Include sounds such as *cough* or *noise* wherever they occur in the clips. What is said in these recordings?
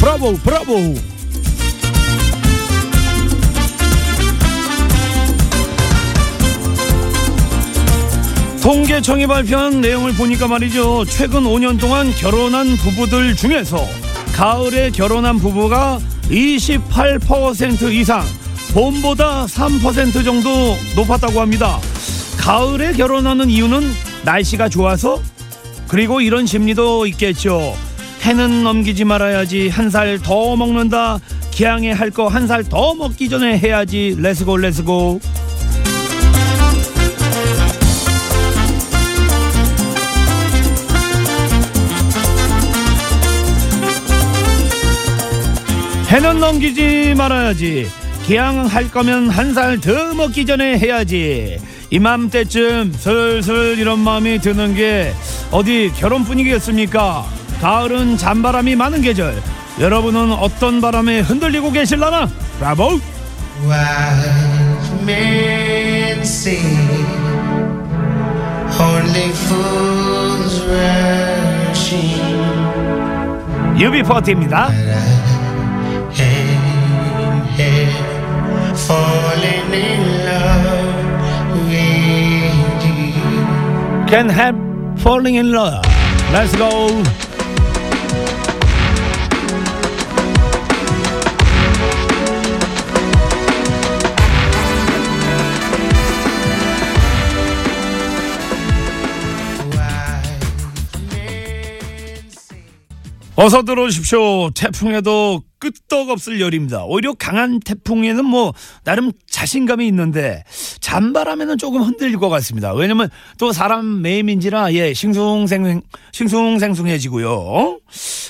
브라보 브라보 통계청이 발표한 내용을 보니까 말이죠. 최근 5년 동안 결혼한 부부들 중에서 가을에 결혼한 부부가 28% 이상, 봄보다 3% 정도 높았다고 합니다. 가을에 결혼하는 이유는 날씨가 좋아서 그리고 이런 심리도 있겠죠. 해는 넘기지 말아야지 한 살 더 먹는다. 기왕에 할 거 한 살 더 먹기 전에 해야지. Let's go let's go. 해는 넘기지 말아야지. 기왕 할 거면 한 살 더 먹기 전에 해야지. 이맘때쯤 슬슬 이런 마음이 드는 게 어디 결혼 분위기였습니까? 가을은 잔바람이 많은 계절. 여러분은 어떤 바람에 흔들리고 계실라나? 브라보! Wise men say only fools rush in 유비 파티입니다. and have fallen in love with you. Can help falling in love. Let's go. 어서 들어오십시오. 태풍에도 끄떡없을 열입니다. 오히려 강한 태풍에는 뭐 나름 자신감이 있는데 잔바람에는 조금 흔들릴 것 같습니다. 왜냐면 또 사람 매임인지라 예 싱숭생 싱숭생숭해지고요.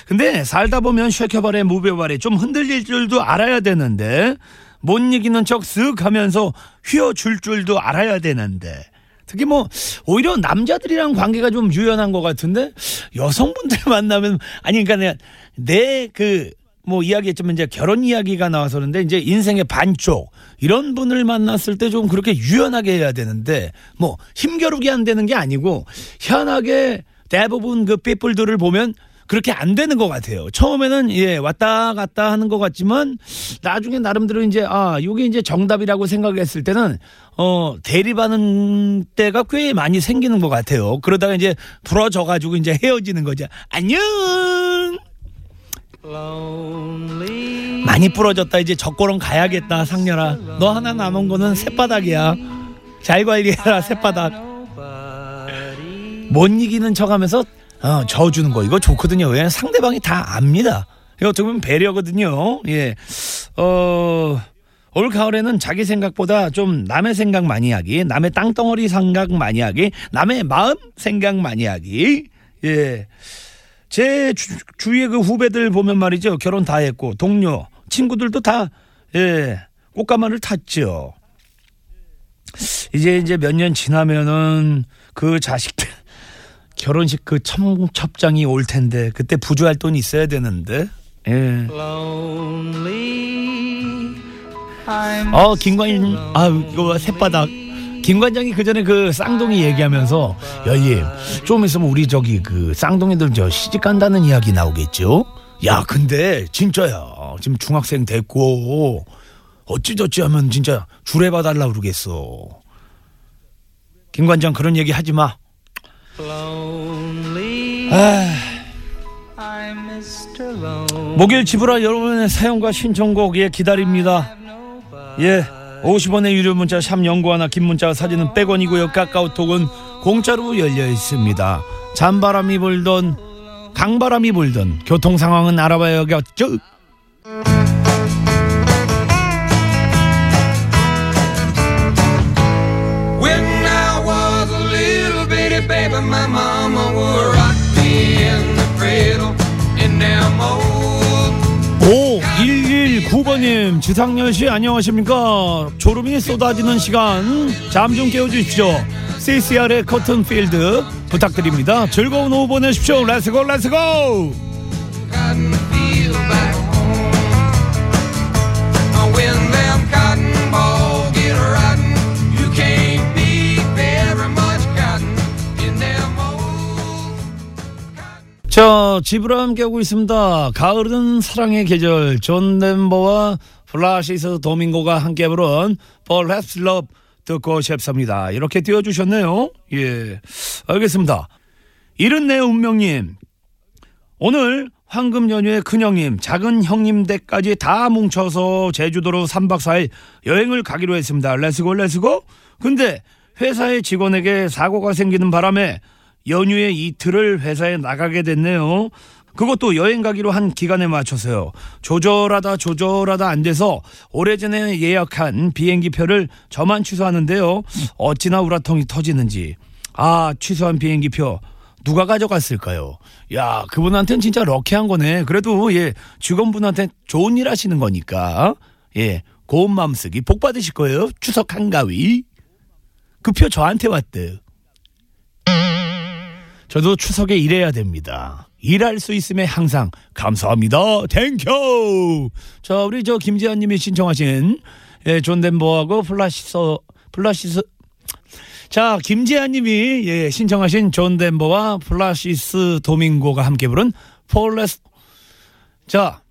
근데 살다 보면 쉐켜발에 무배발에 좀 흔들릴 줄도 알아야 되는데 못 이기는 척 쓱 하면서 휘어줄 줄도 알아야 되는데 특히 뭐 오히려 남자들이랑 관계가 좀 유연한 것 같은데 여성분들 *laughs* 만나면 아니 그러니까 내그 뭐 이야기했지만 이제 결혼 이야기가 나와서 그런데 이제 인생의 반쪽 이런 분을 만났을 때 좀 그렇게 유연하게 해야 되는데 뭐 힘겨루게 안 되는 게 아니고 희한하게 대부분 그 삐뿔들을 보면 그렇게 안 되는 것 같아요. 처음에는 예 왔다 갔다 하는 것 같지만 나중에 나름대로 이제 아 이게 이제 정답이라고 생각했을 때는 어 대립하는 때가 꽤 많이 생기는 것 같아요. 그러다가 이제 부러져 가지고 이제 헤어지는 거죠. 안녕. 많이 부러졌다 이제 적고론 가야겠다 상렬아. 너 하나 남은 거는 새바닥이야. 잘 관리해라 새바닥. 못 이기는 척 하면서 어, 져주는 거 이거 좋거든요. 왜 상대방이 다 압니다. 이거 어떻게 보면 배려거든요. 예, 어. 올 가을에는 자기 생각보다 좀 남의 생각 많이 하기, 남의 땅덩어리 생각 많이 하기, 남의 마음 생각 많이 하기. 예. 제 주, 주위의 그 후배들 보면 말이죠. 결혼 다 했고, 동료, 친구들도 다, 예, 꽃가마를 탔죠. 이제 이제 몇 년 지나면은 그 자식들, 결혼식 그 첨첩장이 올 텐데 그때 부주할 돈이 있어야 되는데. 예. 어 김관 아 이거 새바닥 김관장이 그 전에 그 쌍둥이 얘기하면서 열님 좀 있으면 우리 저기 그 쌍둥이들 저 시집 간다는 이야기 나오겠죠? 야 근데 진짜야 지금 중학생 됐고 어찌저찌 하면 진짜 주례봐달라 그러겠어. 김관장 그런 얘기 하지 마. 아. 목요일 지브라 여러분의 사연과 신청곡 예 기다립니다. 예. 50원의 유료 문자 샵 연구 하나 긴 문자 사진은 100원이고요. 카카오톡은 공짜로 열려 있습니다. 잔바람이 불던 강바람이 불던 교통 상황은 알아봐야겠죠. When I was a little bitty baby, my mama would 님 지상렬 씨 안녕하십니까? 졸음이 쏟아지는 시간 잠 좀 깨워주십시오. CCR의 Cotton Field 부탁드립니다. 즐거운 오후 보내십시오. Let's go let's go 자, 집으로 함께하고 있습니다. 가을은 사랑의 계절, 존 덴버와 플라시도 도밍고가 함께 부른 Perhaps Love 듣고 싶습니다. 이렇게 띄워주셨네요. 예, 알겠습니다. 이른 내 운명님, 오늘 황금 연휴에 큰형님, 작은 형님 댁까지 다 뭉쳐서 제주도로 3박 4일 여행을 가기로 했습니다. Let's go let's go. 근데 회사의 직원에게 사고가 생기는 바람에 연휴에 이틀을 회사에 나가게 됐네요. 그것도 여행 가기로 한 기간에 맞춰서요. 조절하다 조절하다 안 돼서 오래전에 예약한 비행기 표를 저만 취소하는데요. 어찌나 우라통이 터지는지. 아, 취소한 비행기 표 누가 가져갔을까요? 야, 그분한테는 진짜 럭키한 거네. 그래도 예, 직원분한테 좋은 일 하시는 거니까. 예, 고운 마음 쓰기 복 받으실 거예요. 추석 한가위. 그 표 저한테 왔대. 저도 추석에 일해야 됩니다. 일할 수 있음에 항상 감사합니다. Thank you. 자, 우리 저 김지한 님이 신청하신 예, 존 덴버하고 플라시도 플라시도 자, 김지한 님이 예, 신청하신 존 덴버와 플라시도 도밍고가 함께 부른 Perhaps 자,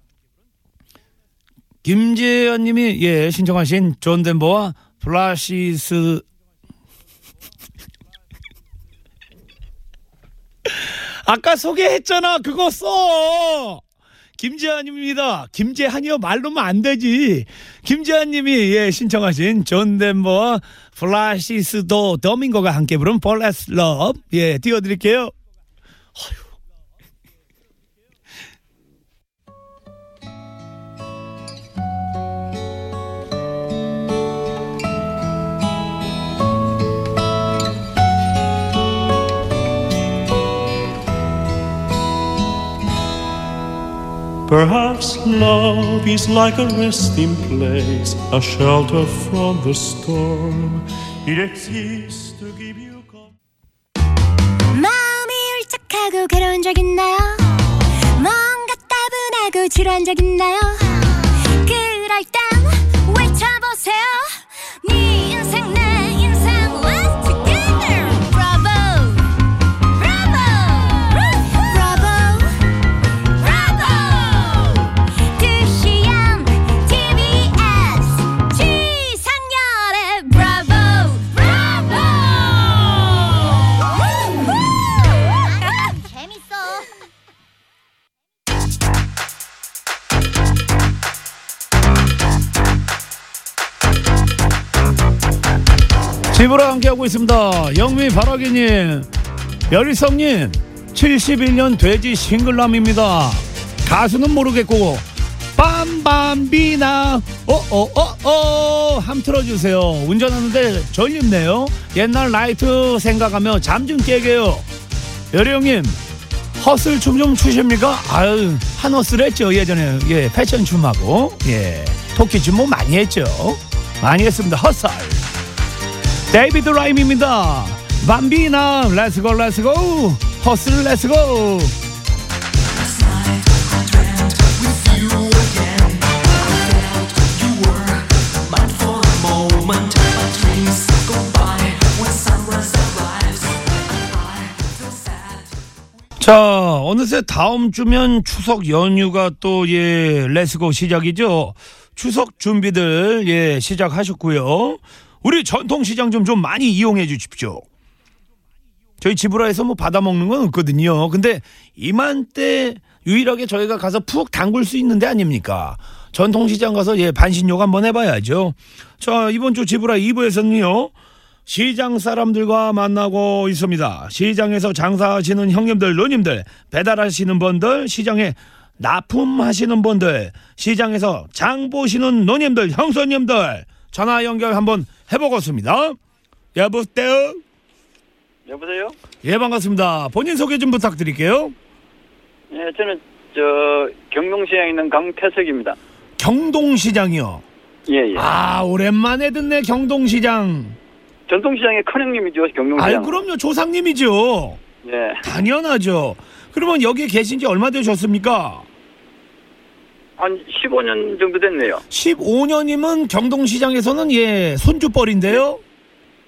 김지한 님이 예, 신청하신 존 덴버와 플라시도 아까 소개했잖아. 그거 써. 김재한입니다. 김재한이요 말로만 안 되지. 김재한님이 예 신청하신 존 덴버와 플라시도 도밍고가 함께 부른 Perhaps Love 예 띄워드릴게요. Perhaps love is like a resting place, a shelter from the storm. It exists to give you comfort. 마음이 울적하고 괴로운 적 있나요? 뭔가 따분하고 지루한 적 있나요? 그럴 땐 외쳐보세요 네 인생 집으로 함께하고 있습니다. 영미 바라기님, 여리성님, 71년 돼지 싱글남입니다. 가수는 모르겠고, 빰 Bambina, 어어어어, 함 틀어주세요. 운전하는데 졸립네요. 옛날 나이트 생각하며 잠 좀 깨게요. 여리 형님, 허슬 춤 좀 추십니까? 아유, 한 허슬 했죠, 예전에. 예, 패션 춤하고. 예, 토끼 춤 뭐 많이 했죠. 많이 했습니다. 허슬. 데이비드 라임입니다. Bambina let's go let's go 허슬 let's go 자 어느새 다음 주면 추석 연휴가 또 예 let's go 시작이죠. 추석 준비들 예 시작하셨고요. 우리 전통시장 좀 좀 많이 이용해 주십시오. 저희 지브라에서 뭐 받아 먹는 건 없거든요. 근데 이맘때 유일하게 저희가 가서 푹 담글 수 있는 데 아닙니까? 전통시장 가서 예 반신욕 한번 해봐야죠. 자 이번 주 지브라 2부에서는요. 시장 사람들과 만나고 있습니다. 시장에서 장사하시는 형님들, 누님들, 배달하시는 분들, 시장에 납품하시는 분들, 시장에서 장 보시는 누님들, 형수님들 전화 연결 한번 해보겠습니다. 여보세요? 여보세요? 예 반갑습니다. 본인 소개 좀 부탁드릴게요. 예, 저는 저 경동시장에 있는 강태석입니다. 경동시장이요. 예, 예. 아 오랜만에 듣네 경동시장. 전통시장의 큰 형님이죠, 경동시장. 아이 그럼요 조상님이죠. 예. 당연하죠. 그러면 여기 계신 지 얼마 되셨습니까? 한 15년 정도 됐네요. 15년이면 경동시장에서는 예 손주뻘인데요.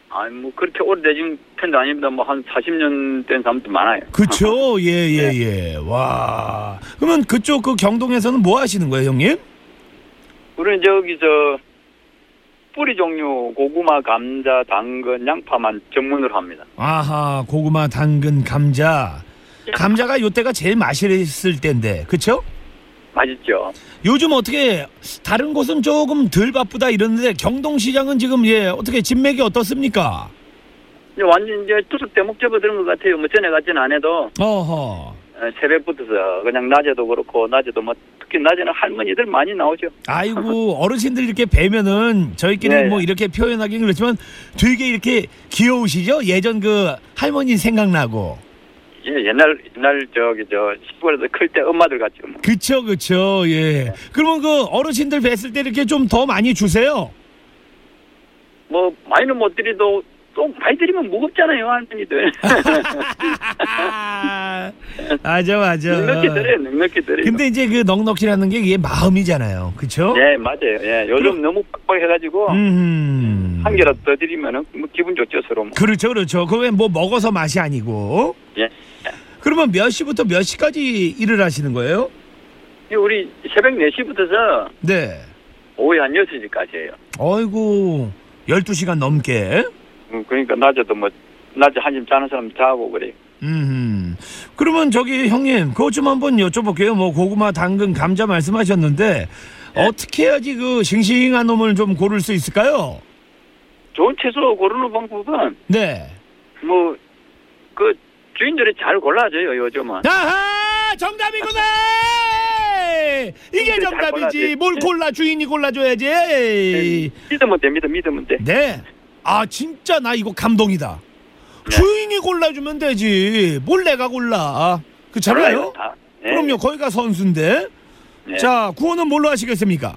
아니 뭐 그렇게 오래되진 편도 아닙니다. 뭐 한 40년 된 사람도 많아요. 그쵸? *laughs* 예, 예, 예. 와. 그러면 그쪽 그 경동에서는 뭐 하시는 거예요, 형님? 우리는 저기 저 뿌리 종류 고구마, 감자, 당근, 양파만 전문으로 합니다. 아하, 고구마, 당근, 감자. 감자가 요때가 제일 맛있을 때인데, 그쵸? 맛있죠. 요즘 어떻게 다른 곳은 조금 덜 바쁘다 이러는데 경동시장은 지금 예 어떻게 진맥이 어떻습니까? 이제 완전 이제 투숙 대목 접어드는 것 같아요. 뭐 전에 같지는 안 해도 어허 어, 새벽부터서 그냥 낮에도 그렇고 낮에도 뭐 특히 낮에는 할머니들 많이 나오죠. 아이고 어르신들 이렇게 뵈면은 저희끼리 네. 뭐 이렇게 표현하기는 그렇지만 되게 이렇게 귀여우시죠? 예전 그 할머니 생각나고 예, 옛날 옛날 저기 저 시골에서 클 때 엄마들 같죠. 뭐. 그쵸 그쵸 예 그러면 그 어르신들 뵀을 때 이렇게 좀 더 많이 주세요 뭐 많이는 못 드리도 또 많이 드리면 무겁잖아요 할머니들. *laughs* 맞아 맞아 넉넉히 드려요, 넉넉히 드려요. 근데 이제 그 넉넉이라는 게 이게 마음이잖아요 그쵸? 예, 맞아요. 예, 요즘 너무 빡빡해가지고 음. 한 개라도 더 드리면은 뭐 기분 좋죠 서로. 뭐. 그렇죠, 그렇죠. 그게 뭐 먹어서 맛이 아니고. 예. 그러면 몇 시부터 몇 시까지 일을 하시는 거예요? 우리 새벽 4시부터서 네. 오후 한 6시까지예요. 어이구, 12시간 넘게. 음, 그러니까 낮에도 뭐 낮에 한숨 자는 사람 자고 그래. 음. 그러면 저기 형님, 그것 좀 한번 여쭤볼게요. 뭐 고구마, 당근, 감자 말씀하셨는데 네. 어떻게 해야지 그 싱싱한 놈을 좀 고를 수 있을까요? 좋은 채소 고르는 방법은 네. 뭐그 주인들이 잘 골라줘요 요즘은. 아하! 정답이구나! 이게 잘 정답이지. 뭘 골라 주인이 골라줘야지. 믿으면 돼, 믿어, 믿으면 돼. 네. 아 진짜 나 이거 감동이다. 네. 주인이 골라주면 되지. 뭘 내가 골라. 그렇잖아요. 몰라요, 다. 예. 그럼요. 거기가 선수인데. 예. 자 구호는 뭘로 하시겠습니까?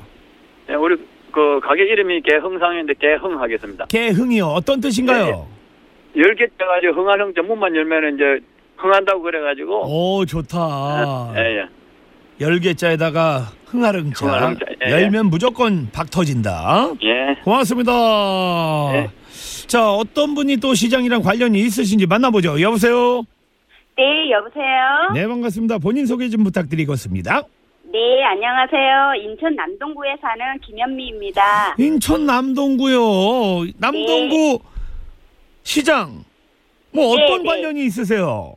예, 우리 그 가게 이름이 개흥상인데 개흥 하겠습니다. 개흥이요. 어떤 뜻인가요? 열개 떠가지고 흥한흥 전문만 열면은 이제 흥한다고 그래가지고. 오 좋다. 예, 예. 열개자에다가 흥하릉자. 흥하릉자, 예, 예. 열면 무조건 박 터진다. 예. 고맙습니다. 네. 자 어떤 분이 또 시장이랑 관련이 있으신지 만나보죠. 여보세요. 네, 여보세요? 네 반갑습니다. 본인 소개 좀 부탁드리겠습니다. 네, 안녕하세요. 인천 남동구에 사는 김현미입니다. 인천 남동구요. 남동구 시장. 뭐 네, 어떤 네. 관련이 있으세요?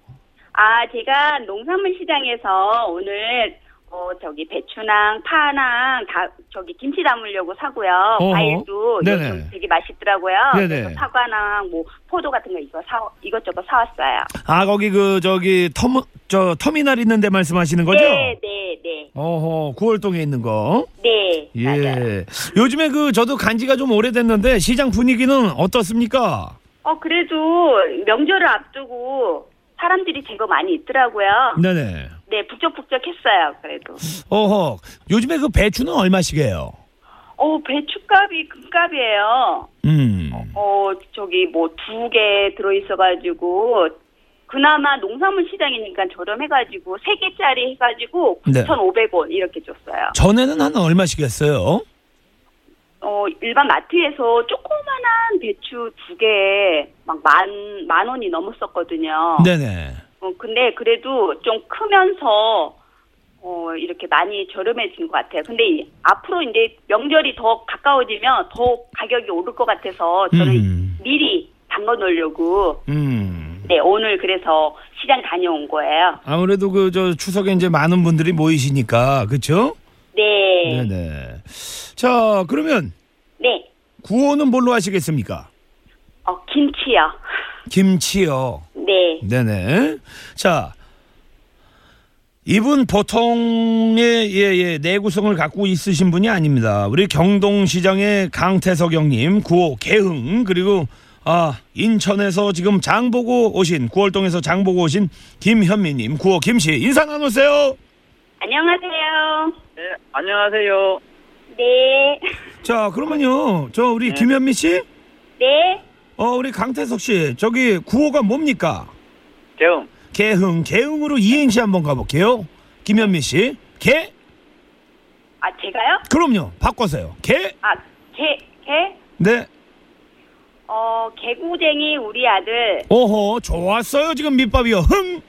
아, 제가 농산물 시장에서 오늘 어 저기 배추랑 파랑 다 저기 김치 담으려고 사고요. 어허. 과일도 네네. 요즘 되게 맛있더라고요. 네네. 사과랑 뭐 포도 같은 거 이거 사 이것저것 사왔어요. 아 거기 그 저기 터무 저 터미널 있는데 말씀하시는 거죠? 네, 네, 네. 어허 구월동에 있는 거. 네. 예. 맞아요. 요즘에 그 저도 간지가 좀 오래됐는데 시장 분위기는 어떻습니까? 어, 그래도 명절을 앞두고 사람들이 제법 많이 있더라고요. 네네. 네, 북적북적했어요. 그래도. 어허. 요즘에 그 배추는 얼마씩이에요? 어, 배추값이 금값이에요. 음. 어, 저기 뭐 두 개 들어있어가지고, 그나마 농산물 시장이니까 저렴해가지고, 세 개짜리 해가지고, 네. 9,500원 이렇게 줬어요. 전에는 한 얼마씩 했어요? 어, 일반 마트에서 조그만한 배추 두 개에 막 만, 만 원이 넘었었거든요. 네네. 어, 근데 그래도 좀 크면서, 어, 이렇게 많이 저렴해진 것 같아요. 근데 이- 앞으로 이제 명절이 더 가까워지면 더 가격이 오를 것 같아서 저는 음. 미리 담궈 놓으려고, 음. 네, 오늘 그래서 시장 다녀온 거예요. 아무래도 그 저 추석에 이제 많은 분들이 모이시니까 그렇죠? 네. 네네. 자 그러면 네. 구호는 뭘로 하시겠습니까? 어, 김치요. 김치요. 네. 네네. 자 이분 보통의 예 예 내구성을 갖고 있으신 분이 아닙니다. 우리 경동시장의 강태석 형님, 구호 개흥 그리고 아 인천에서 지금 장 보고 오신 구월동에서 장 보고 오신 김현미님, 구호 김씨 인사 나누세요. 안녕하세요. 네, 안녕하세요. 네. 자 그러면요 저 우리 김현미 씨, 네. 어 우리 강태석 씨 저기 구호가 뭡니까? 개흥. 개흥 개흥으로 이행시 한번 가볼게요. 김현미 씨, 개 아, 제가요? 그럼요 바꿔서요. 개 아, 개, 개? 네. 어, 개구쟁이 우리 아들. 오호, 좋았어요. 지금 밑밥이요. 흥!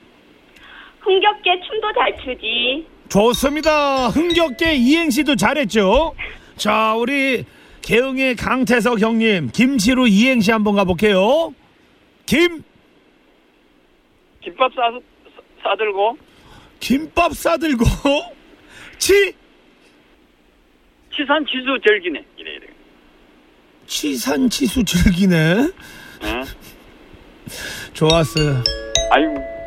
흥겹게 춤도 잘 추지. 좋습니다. 흥겹게 이행시도 잘했죠. 자, 우리 개흥의 강태석 형님, 김치로 이행시 한번 가볼게요. 김, 김밥 싸, 싸들고 김밥 싸들고, *laughs* 치, 치산 치수 절기네. 이래 이래. 치산 치수 즐기네. 응? 좋았어요. 아이고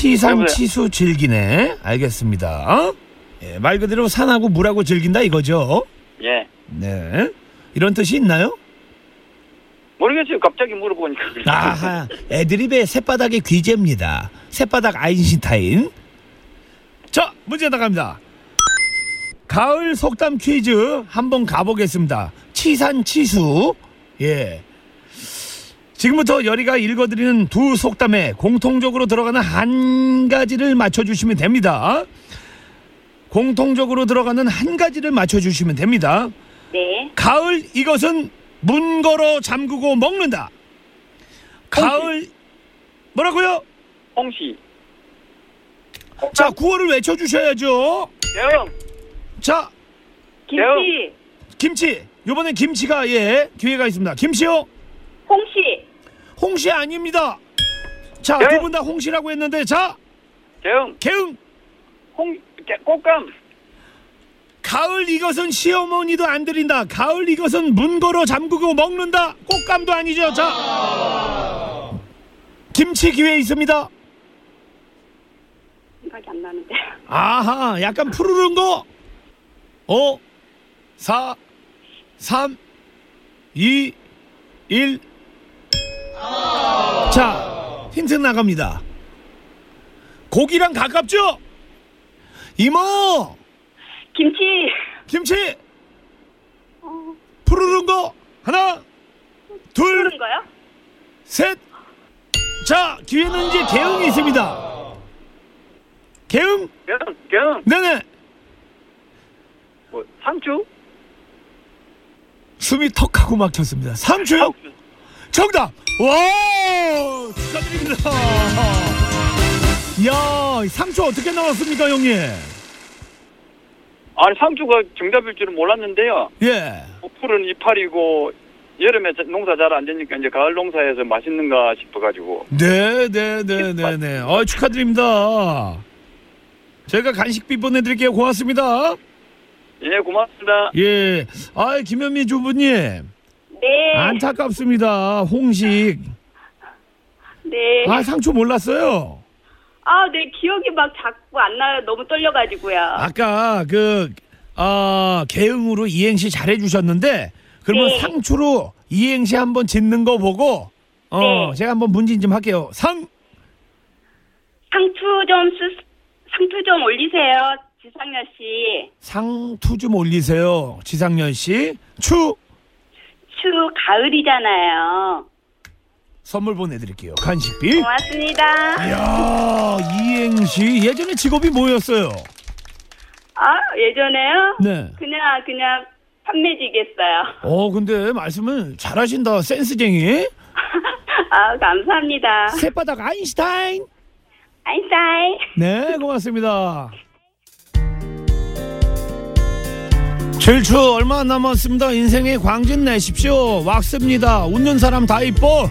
치산 치수 즐기네. 알겠습니다. 예, 말 그대로 산하고 물하고 즐긴다 이거죠. 예 네. 이런 뜻이 있나요? 모르겠어요. 갑자기 물어보니까. 아하, 애드립의 새바닥의 귀재입니다. 새바닥 아인슈타인. 자, 문제 나갑니다. 가을 속담 퀴즈 한번 가보겠습니다. 치산 치수. 예. 지금부터 열이가 읽어드리는 두 속담에 공통적으로 들어가는 한 가지를 맞춰주시면 됩니다. 공통적으로 들어가는 한 가지를 맞춰주시면 됩니다. 네. 가을 이것은 문 걸어 잠그고 먹는다. 가을 뭐라고요? 홍시. 자 구호를 외쳐주셔야죠. 대응. 자 김치, 김치 이번엔 김치가 예 기회가 있습니다. 김치요 홍시, 홍시 아닙니다. 자 네. 두분 다 홍시라고 했는데 자 대응. 개응 홍 깨- 꽃감. 가을 이것은 시어머니도 안 드린다. 가을 이것은 문 걸어 잠그고 먹는다. 꽃감도 아니죠. 자 김치 기회 있습니다. 생각이 안 나는데. 아하, 약간 푸르른 거. 5, 4, 3, 2, 1. 자, 힌트 나갑니다. 고기랑 가깝죠? 이모, 김치, 김치. 푸르른 거. 하나, 둘, 그런 거요? 셋. 자, 기회는 이제 개응이 있습니다. 개응? 대응. 대응. 네네. 뭐 상추? 숨이 턱 하고 막혔습니다. 상추요? 상추. 정답! 와! 축하드립니다. 이야, 상추 어떻게 나왔습니까, 형님? 아니 상추가 정답일 줄은 몰랐는데요. 예. 뭐 푸른 이파리고 여름에 자- 농사 잘 안 되니까 이제 가을 농사에서 맛있는가 싶어가지고. 네, 네, 네, 네, 네. 어, 축하드립니다. 저희가 간식비 보내드릴게요. 고맙습니다. 예 고맙습니다. 예. 아, 김현미 주부님. 네. 안타깝습니다. 홍식. 네. 아, 상추 몰랐어요. 아, 네. 기억이 막 자꾸 안 나요. 너무 떨려가지고요. 아까 그, 어, 개응으로 이행시 잘해주셨는데, 그러면 네. 상추로 이행시 한번 짓는 거 보고, 어, 네. 제가 한번 문진 좀 할게요. 상, 상투 좀 쓰, 상투 좀 올리세요. 지상렬 씨. 상투 좀 올리세요. 지상렬 씨. 추, 추 가을이잖아요. 선물 보내드릴게요. 간식비. 고맙습니다. 이야, 이행시. 예전에 직업이 뭐였어요? 아, 예전에요? 네. 그냥, 그냥 판매지겠어요. 어, 근데 말씀을 잘하신다. 센스쟁이. *laughs* 아, 감사합니다. 새바닥 아인슈타인. 아인사이. 네, 고맙습니다. 질주 얼마 안 남았습니다. 인생의 광진 내십시오. 왁스입니다. 웃는 사람 다 이뻐.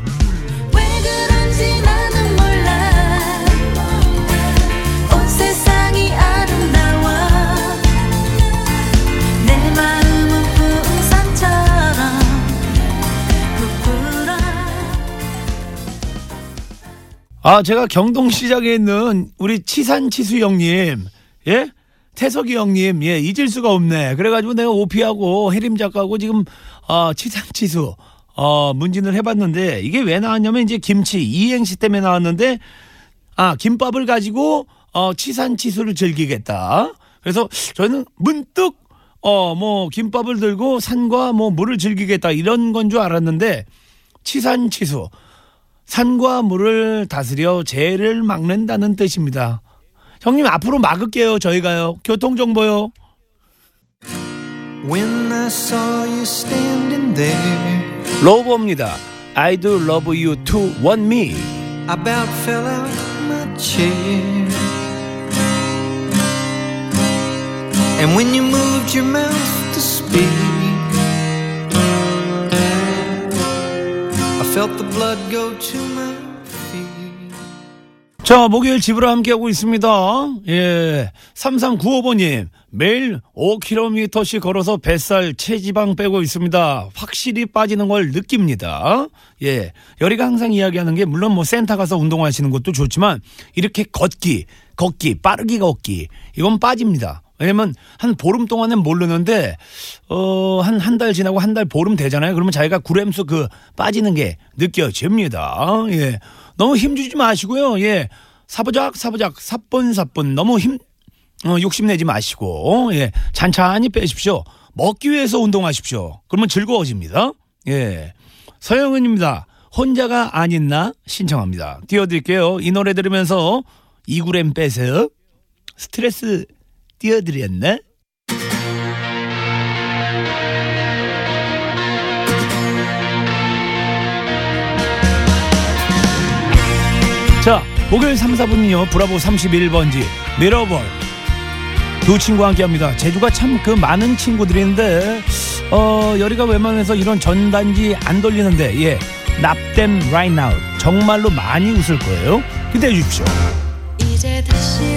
아, 제가 경동 시장에 있는 우리 치산치수 형님, 예? 태석이 형님, 예, 잊을 수가 없네. 그래가지고 내가 오피하고 혜림 작가하고 지금, 어, 치산치수, 어, 문진을 해봤는데, 이게 왜 나왔냐면 이제 김치, 이행시 때문에 나왔는데, 아, 김밥을 가지고, 어, 치산치수를 즐기겠다. 그래서 저는 문득, 어, 뭐, 김밥을 들고 산과 뭐, 물을 즐기겠다. 이런 건 줄 알았는데, 치산치수. 산과 물을 다스려 재해를 막는다는 뜻입니다. 형님 앞으로 막을게요 저희가요 교통정보요. 로버입니다. I do love you to want me. About fell out my chair. And when you moved your mouth to speak, I felt the blood go to. 자, 목요일 집으로 함께하고 있습니다. 예. 3395번님, 매일 5km씩 걸어서 뱃살 체지방 빼고 있습니다. 확실히 빠지는 걸 느낍니다. 예. 열이가 항상 이야기하는 게, 물론 뭐 센터 가서 운동하시는 것도 좋지만, 이렇게 걷기, 걷기, 빠르게 걷기, 이건 빠집니다. 왜냐면 한 보름 동안은 모르는데 어한 한 달 지나고 한 달 보름 되잖아요. 그러면 자기가 구렘수 그 빠지는 게 느껴집니다. 예. 너무 힘주지 마시고요. 예. 사부작 사부작 사뿐 사뿐 너무 힘 어, 욕심내지 마시고 예. 찬찬히 빼십시오. 먹기 위해서 운동하십시오. 그러면 즐거워집니다. 예. 서영은입니다. 혼자가 아닌 나 신청합니다. 띄워드릴게요. 이 노래 들으면서 2g 빼세요. 스트레스 띄워드렸네. 자, 목요일 3, 4분은요, 브라보 31번지, 미러볼. 두 친구와 함께 합니다. 제주가 참 그 많은 친구들이 있는데, 어, 열이가 웬만해서 이런 전단지 안 돌리는데, 예, 납댐 right now. 정말로 많이 웃을 거예요. 기대해 주십시오. 이제 다시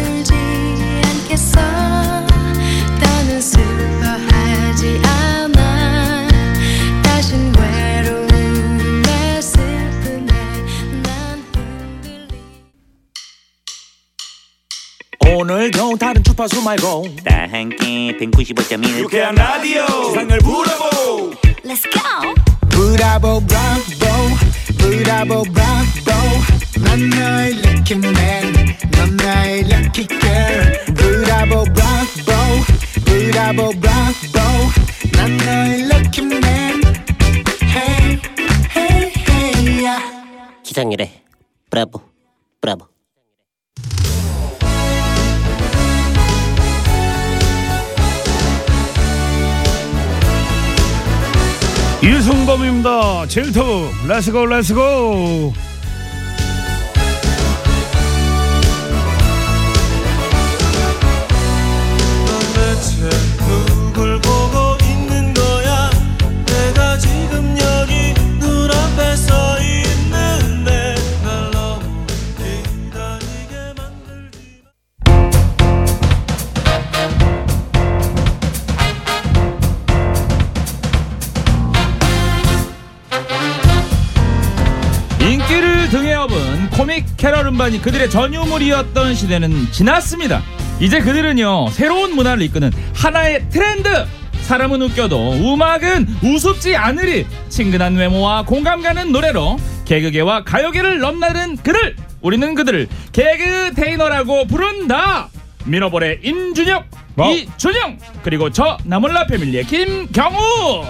오늘도 다른 주파수 말고. 다 함께 195.1 유쾌한 라디오. 세상을 부러보. Let's go. 브라보 브라보. 브라보 브라보. 난 너의 lucky man 넌 나의 lucky girl 브라보 브라보. 브라보 브라보. 난 너의 lucky man Hey hey hey yeah. 기상일에 브라보 브라보 이승범입니다. 질투, 렛츠고, 렛츠고. 음반이 그들의 전유물이었던 시대는 지났습니다. 이제 그들은요 새로운 문화를 이끄는 하나의 트렌드. 사람은 웃겨도 음악은 우습지 않으리 친근한 외모와 공감 가는 노래로 개그계와 가요계를 넘나든 그들 우리는 그들을 개그 테이너라고 부른다 미러볼의 임준혁 이준영 그리고 저 나몰라 패밀리의 김경우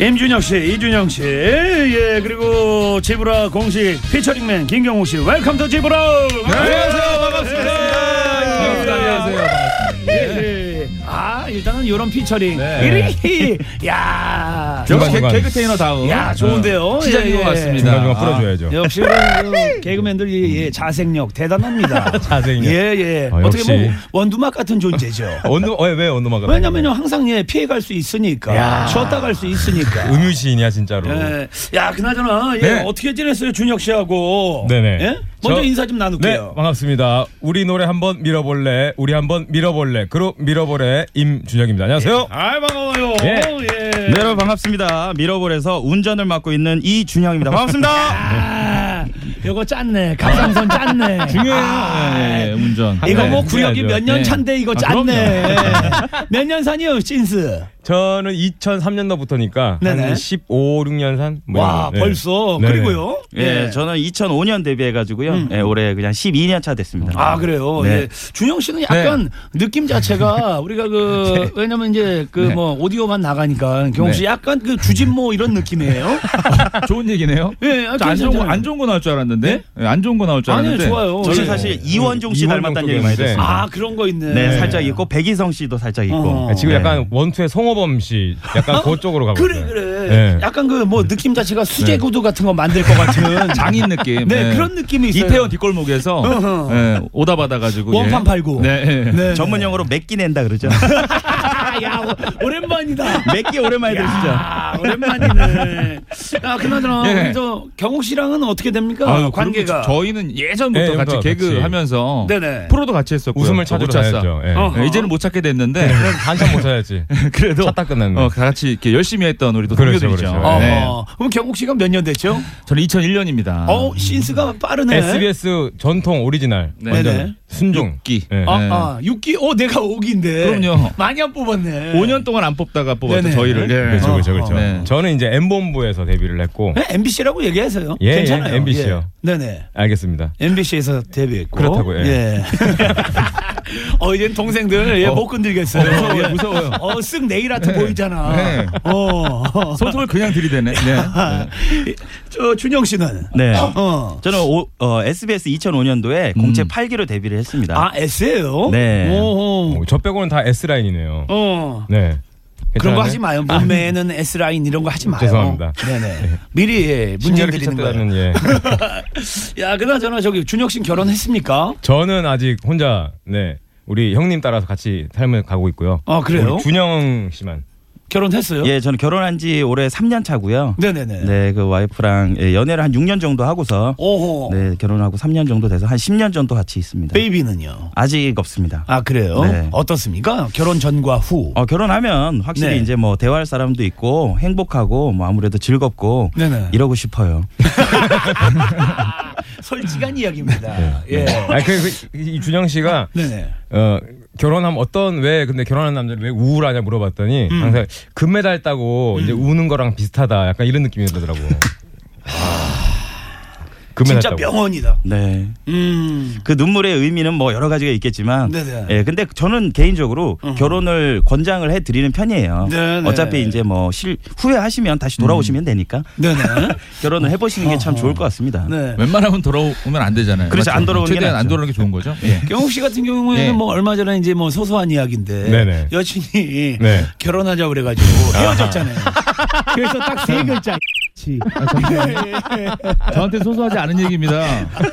임준혁 씨, 이준영 씨, 예, 그리고 지브라 공식 피처링맨 김경호 씨, Welcome to 지브라. 안녕하세요. 반갑습니다. 예. 일단은 이런 피처링. 네. *laughs* 이리, 야, 역시 중간. 개그테이너다운 야, 좋은데요. 시작인 예, 것 예. 같습니다. 중간중간 풀어줘야죠. 역시 *laughs* 그 개그맨들 예, 자생력 대단합니다. *laughs* 자생력. 예, 예. 아, 어떻게 역시. 보면 원두막 같은 존재죠. 원두 어, 왜 원두막을? 왜냐면 요, 항상 예, 피해갈 수 있으니까. 야. 쉬었다 갈 수 있으니까. 음유시인이야 진짜로. 예. 야, 그나저나, 예, 네. 어떻게 지냈어요, 준혁 씨하고? 네네. 예? 먼저 저- 인사 좀네 나눌게요. 반갑습니다. 우리 노래 한번 밀어볼래? 우리 한번 밀어볼래? 그룹 밀어볼의 임준혁입니다. 안녕하세요. 아, 반가워요. 예. 예. 네, 여러분 반갑습니다. 미러볼에서 운전을 맡고 있는 이준영입니다. 반갑습니다. *laughs* 아, 요거 짰네. 갑상선 짰네. 중요해요. 아, 예, 예, 운전. 이거 네, 뭐 구력이 중요하죠. 몇년 네. 차인데 이거 아, 짰네. 몇 년 산이요, 찐스? 저는 2003년도부터니까 네네. 한 15, 6년 산. 뭐 와 네. 벌써 네네. 그리고요. 예, 저는 2005년 데뷔해가지고요. 예, 올해 그냥 12년 차 됐습니다. 아 그래요. 네. 예. 준영 씨는 약간 느낌 자체가 *laughs* 우리가 그 왜냐면 이제 그 네. 뭐 오디오만 나가니까 경호 씨 네. 약간 그 주진모 이런 느낌이에요. *laughs* 좋은 얘기네요. 예, 아, 저안 좋은 거. 안 좋은 거 나올 줄 알았는데 예, 안 좋은 거 나올 줄 아니요, 알았는데 좋아요. 저는 예. 사실 이원종 씨 이원종 닮았다는 얘기 많이. 들었습니다. 아 그런 거 있네. 네, 살짝 있고 백이성 씨도 살짝 있고. 어. 지금 네. 약간 원투의 송호 범 씨 약간 그쪽으로 가고 그래. 그래. 네. 약간 그 뭐 느낌 자체가 수제 구두 같은 거 만들 것 같은 *laughs* 장인 느낌. 네, 그런 느낌이 있어요. 이태원 뒷골목에서 어허. 예, 오다 받아가지고 원판 예. 팔고. 네. 예. 네. 전문 용어로 맥기 낸다 그러죠. *laughs* 야 오- 오랜만이다. 맥기 오랜만에 들으시죠. 야, 오랜만이네. 야, 그나저나 예. 우리 저 경욱 씨랑은 어떻게 됩니까? 아유, 관계가. 저희는 예전부터 네, 같이 예전부터 개그 같이. 하면서 네네. 프로도 같이 했었고 웃음을 찾으러 다녔죠. 예. 어허. 이제는 못 찾게 됐는데 한참 못 찾았지. *laughs* 그래도 찾다 끝났네. 어, 같이 이렇게 열심히 했던 우리 또 그렇죠, 동료들이죠. 그렇죠. 어허. 네. 그럼 경욱 씨가 몇 년 됐죠? 저는 2001년입니다. 어, since가 빠르네. SBS 전통 오리지널 네. 완전 네네. 순종. 기. 예. 아, 네. 아, 6기? 어, 내가 5기인데. 그럼요. 많이 안 뽑았네. 5년 동안 안 뽑다가 뽑았죠 네네. 저희를. 예. 그렇죠, 그렇죠, 그렇죠. 네. 저는 이제 엠본부에서 데뷔를 했고, MBC라고 얘기하세요. 예, 괜찮아요. 예, MBC 요. 예. 네네. 알겠습니다. MBC에서 데뷔했고. 그렇다고 요, 예. *laughs* 어, 이제 동생들, 예, 어. 못 건들겠어요. 어, 무서워요, 예. 무서워요. 어, 쓱 네일 아트 보이잖아. 네. 어. 손톱을 그냥 들이대네. 네. 네. 저, 준영 씨는? 네. 어. 저는 오, 어, SBS 2005년도에 공채 8기로 데뷔를 했습니다. 아, S예요? 네. 오. 어, 저 빼고는 다 S 라인이네요. 어. 네. 그런 거 괜찮은데? 하지 마요. 몸매는 S라인 이런 거 하지 마요. 죄송합니다. 네네. 미리 예, 문제 신경을 드리는 거예요. 끼쳤다는 예. *laughs* 야, 그나저나 저기 준혁 씨 결혼했습니까? 저는 아직 혼자 네 우리 형님 따라서 같이 삶을 가고 있고요. 아, 그래요? 우리 준영 씨만 결혼했어요? 예, 저는 결혼한 지 올해 3년 차고요. 네네네. 네, 그 와이프랑 예, 연애를 한 6년 정도 하고서 오호. 네, 결혼하고 3년 정도 돼서 한 10년 정도 같이 있습니다. 베이비는요? 아직 없습니다. 아, 그래요? 네. 어떻습니까? 결혼 전과 후. 어, 결혼하면 확실히 네. 이제 뭐 대화할 사람도 있고 행복하고 뭐 아무래도 즐겁고 네네. 이러고 싶어요. *laughs* 솔직한 이야기입니다. 예. 아니 그, 그, 이 준영 씨가 네네. 어 결혼하면 어떤 왜 근데 결혼한 남자를 왜 우울하냐 물어봤더니 음. 항상 금메달 따고 이제 우는 거랑 비슷하다 약간 이런 느낌이 들더라고. *laughs* 금메달 진짜 따고. 명언이다. 네. 음. 그 눈물의 의미는 뭐 여러 가지가 있겠지만 네네. 예, 근데 저는 개인적으로 어허. 결혼을 권장을 해 드리는 편이에요. 네네. 어차피 이제 뭐 실, 후회하시면 다시 돌아오시면 되니까 네네. *laughs* 결혼을 해 보시는 게 참. 좋을 것 같습니다. 네. 웬만하면 돌아오면 안 되잖아요. 그렇죠. 안 돌아오는 게 최대한 안. 돌아오는 게 좋은 거죠. 예. 경욱 씨 같은 경우에는 네. 뭐 얼마 전에 이제 뭐 소소한 이야기인데 네네. 여친이 네. 결혼하자 그래 가지고 헤어졌잖아요. 그래서 딱 세 글자. *laughs* 저한테 소소하지 않은 얘기입니다.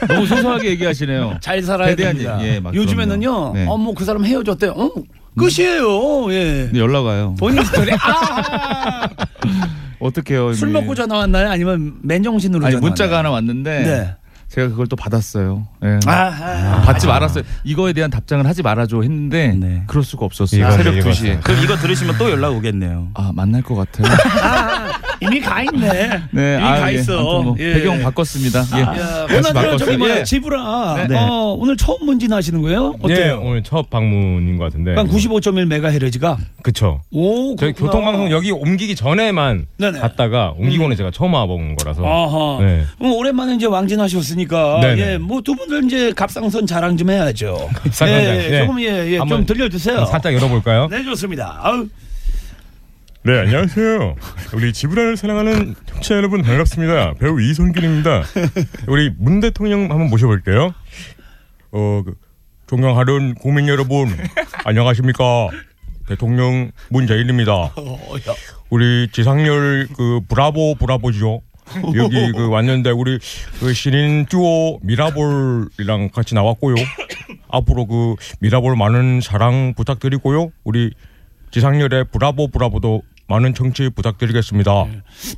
너무 소소하게 얘기하시네요. 잘 살아야 대대한 됩니다. 얘기. 예, 막 요즘에는요. 네. 어, 뭐 그 사람 헤어졌대. 어, 끝이에요. 예. 연락 와요. 본인 스토리. 아! *laughs* 어떡해요. 술. 먹고 전화 왔나요? 아니면 맨정신으로 아니 전화 문자가 왔나요? 하나 왔는데 네. 제가 그걸 또 받았어요. 예. 아, 아, 받지 말았어요. 이거에 대한 답장을 하지 말아줘 했는데 네. 그럴 수가 없었어요. 이거네, 새벽 이거 2시에. 그럼 이거 들으시면 또 연락 오겠네요. 아 만날 것 같아요. 아, 이미 가 있네. 네, 이미 아, 가 예. 있어. 아무튼 뭐 예. 배경 바꿨습니다. 예. 야, 다시 그나저나 저기 바꿨어요. 뭐야 예. 지브라. 네. 어, 오늘 처음 문진하시는 거예요? 예, 어때요? 오늘 첫 방문인 것 같은데. 한 95.1 메가헤르츠가 그쵸. 오, 저희 그렇구나. 교통방송 여기 옮기기 전에만 네네. 갔다가 옮기고는 제가 처음 와본 거라서. 아하. 네. 그럼 오랜만에 이제 왕진하셨으니까 네네. 예, 뭐 두 분들 이제 갑상선 자랑 좀 해야죠. 예. 네. 조금 예, 예, 좀 한번 들려주세요. 살짝 열어볼까요? 네, 좋습니다. 아우, 네, 안녕하세요. 우리 지브라를 사랑하는 청취자 여러분 반갑습니다. 배우 이성균입니다. 우리 문 대통령 한번 모셔볼게요. 어, 그, 존경하는 국민 여러분, 안녕하십니까. 대통령 문재인입니다. 어, 야. 우리 지상렬 그 브라보 브라보죠. *laughs* 여기 그 왔는데 우리 그 신인 듀오 미라볼이랑 같이 나왔고요. *coughs* 앞으로 그 미라볼 많은 사랑 부탁드리고요. 우리 지상렬의 브라보 브라보도 많은 청취 부탁드리겠습니다.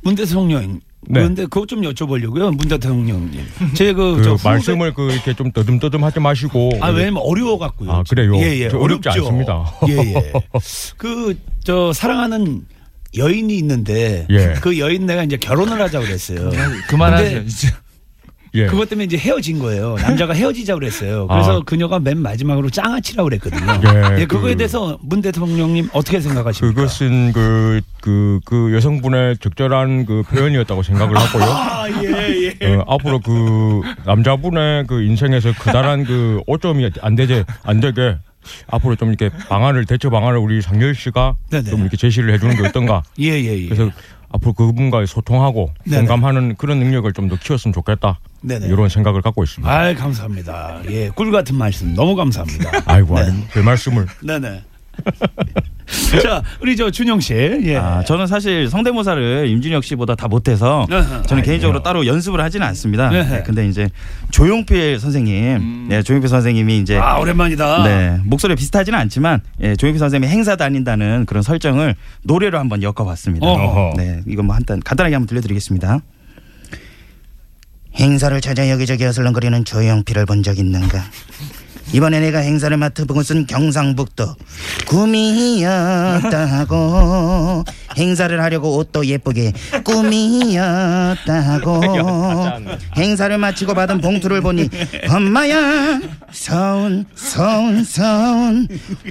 문 대통령. 네. 그런데 그것 좀 여쭤보려고요, 문 대통령님. 제그 그저 후배- 말씀을 그 이렇게 좀 떠듬떠듬 하지 마시고. 아 왜냐면 어려워 갖고요. 아, 그래요? 예, 예. 저 어렵지 어렵죠. 않습니다. 예, 예. *laughs* 그 저 사랑하는 여인이 있는데 예. 그 여인 내가 이제 결혼을 하자 그랬어요. 그만하세요. 예. 그것 때문에 이제 헤어진 거예요. 남자가 헤어지자 그랬어요. 그래서 아. 그녀가 맨 마지막으로 짱아치라고 그랬거든요. 예, 예, 그거에 그- 대해서 문 대통령님 어떻게 생각하십니까? 그것은 그, 그, 그 여성분의 적절한 그 표현이었다고 생각을 하고요. 아, 예, 예. 어, 앞으로 그 남자분의 그 인생에서 그다란 그 오점이 안 되게 안 되게 앞으로 좀 이렇게 방안을 대처 방안을 우리 상열 씨가 네네. 좀 이렇게 제시를 해주는 게 어떤가. *laughs* 예, 예, 예. 그래서 앞으로 그분과 소통하고 네네. 공감하는 그런 능력을 좀 더 키웠으면 좋겠다. 네네. 이런 생각을 갖고 있습니다. 아, 감사합니다. 예, 꿀 같은 말씀 너무 감사합니다. *laughs* 아이고, 아이고, 그 말씀을. 네네. *laughs* 자, 우리 저 준영 씨. 예. 아, 저는 사실 성대모사를 임준혁 씨보다 다 못해서. 저는 개인적으로. 따로 연습을 하지는 않습니다. 네. 네, 근데 이제 조용필 선생님, 네, 조용필 선생님이 이제 아, 오랜만이다. 네, 목소리 비슷하지는 않지만 예, 조용필 선생님이 행사 다닌다는 그런 설정을 노래로 한번 엮어봤습니다. 어허. 네, 이거 뭐 한단 간단하게 한번 들려드리겠습니다. 행사를 찾아 여기저기 어슬렁거리는 조용필을 본 적 있는가? *laughs* 이번에 내가 행사를 맡은 곳은 경상북도. 꿈이었다고. 행사를 하려고 옷도 예쁘게 꿈이었다고. *laughs* 행사를 마치고 받은 봉투를 보니 엄마야 서운 서운 서운.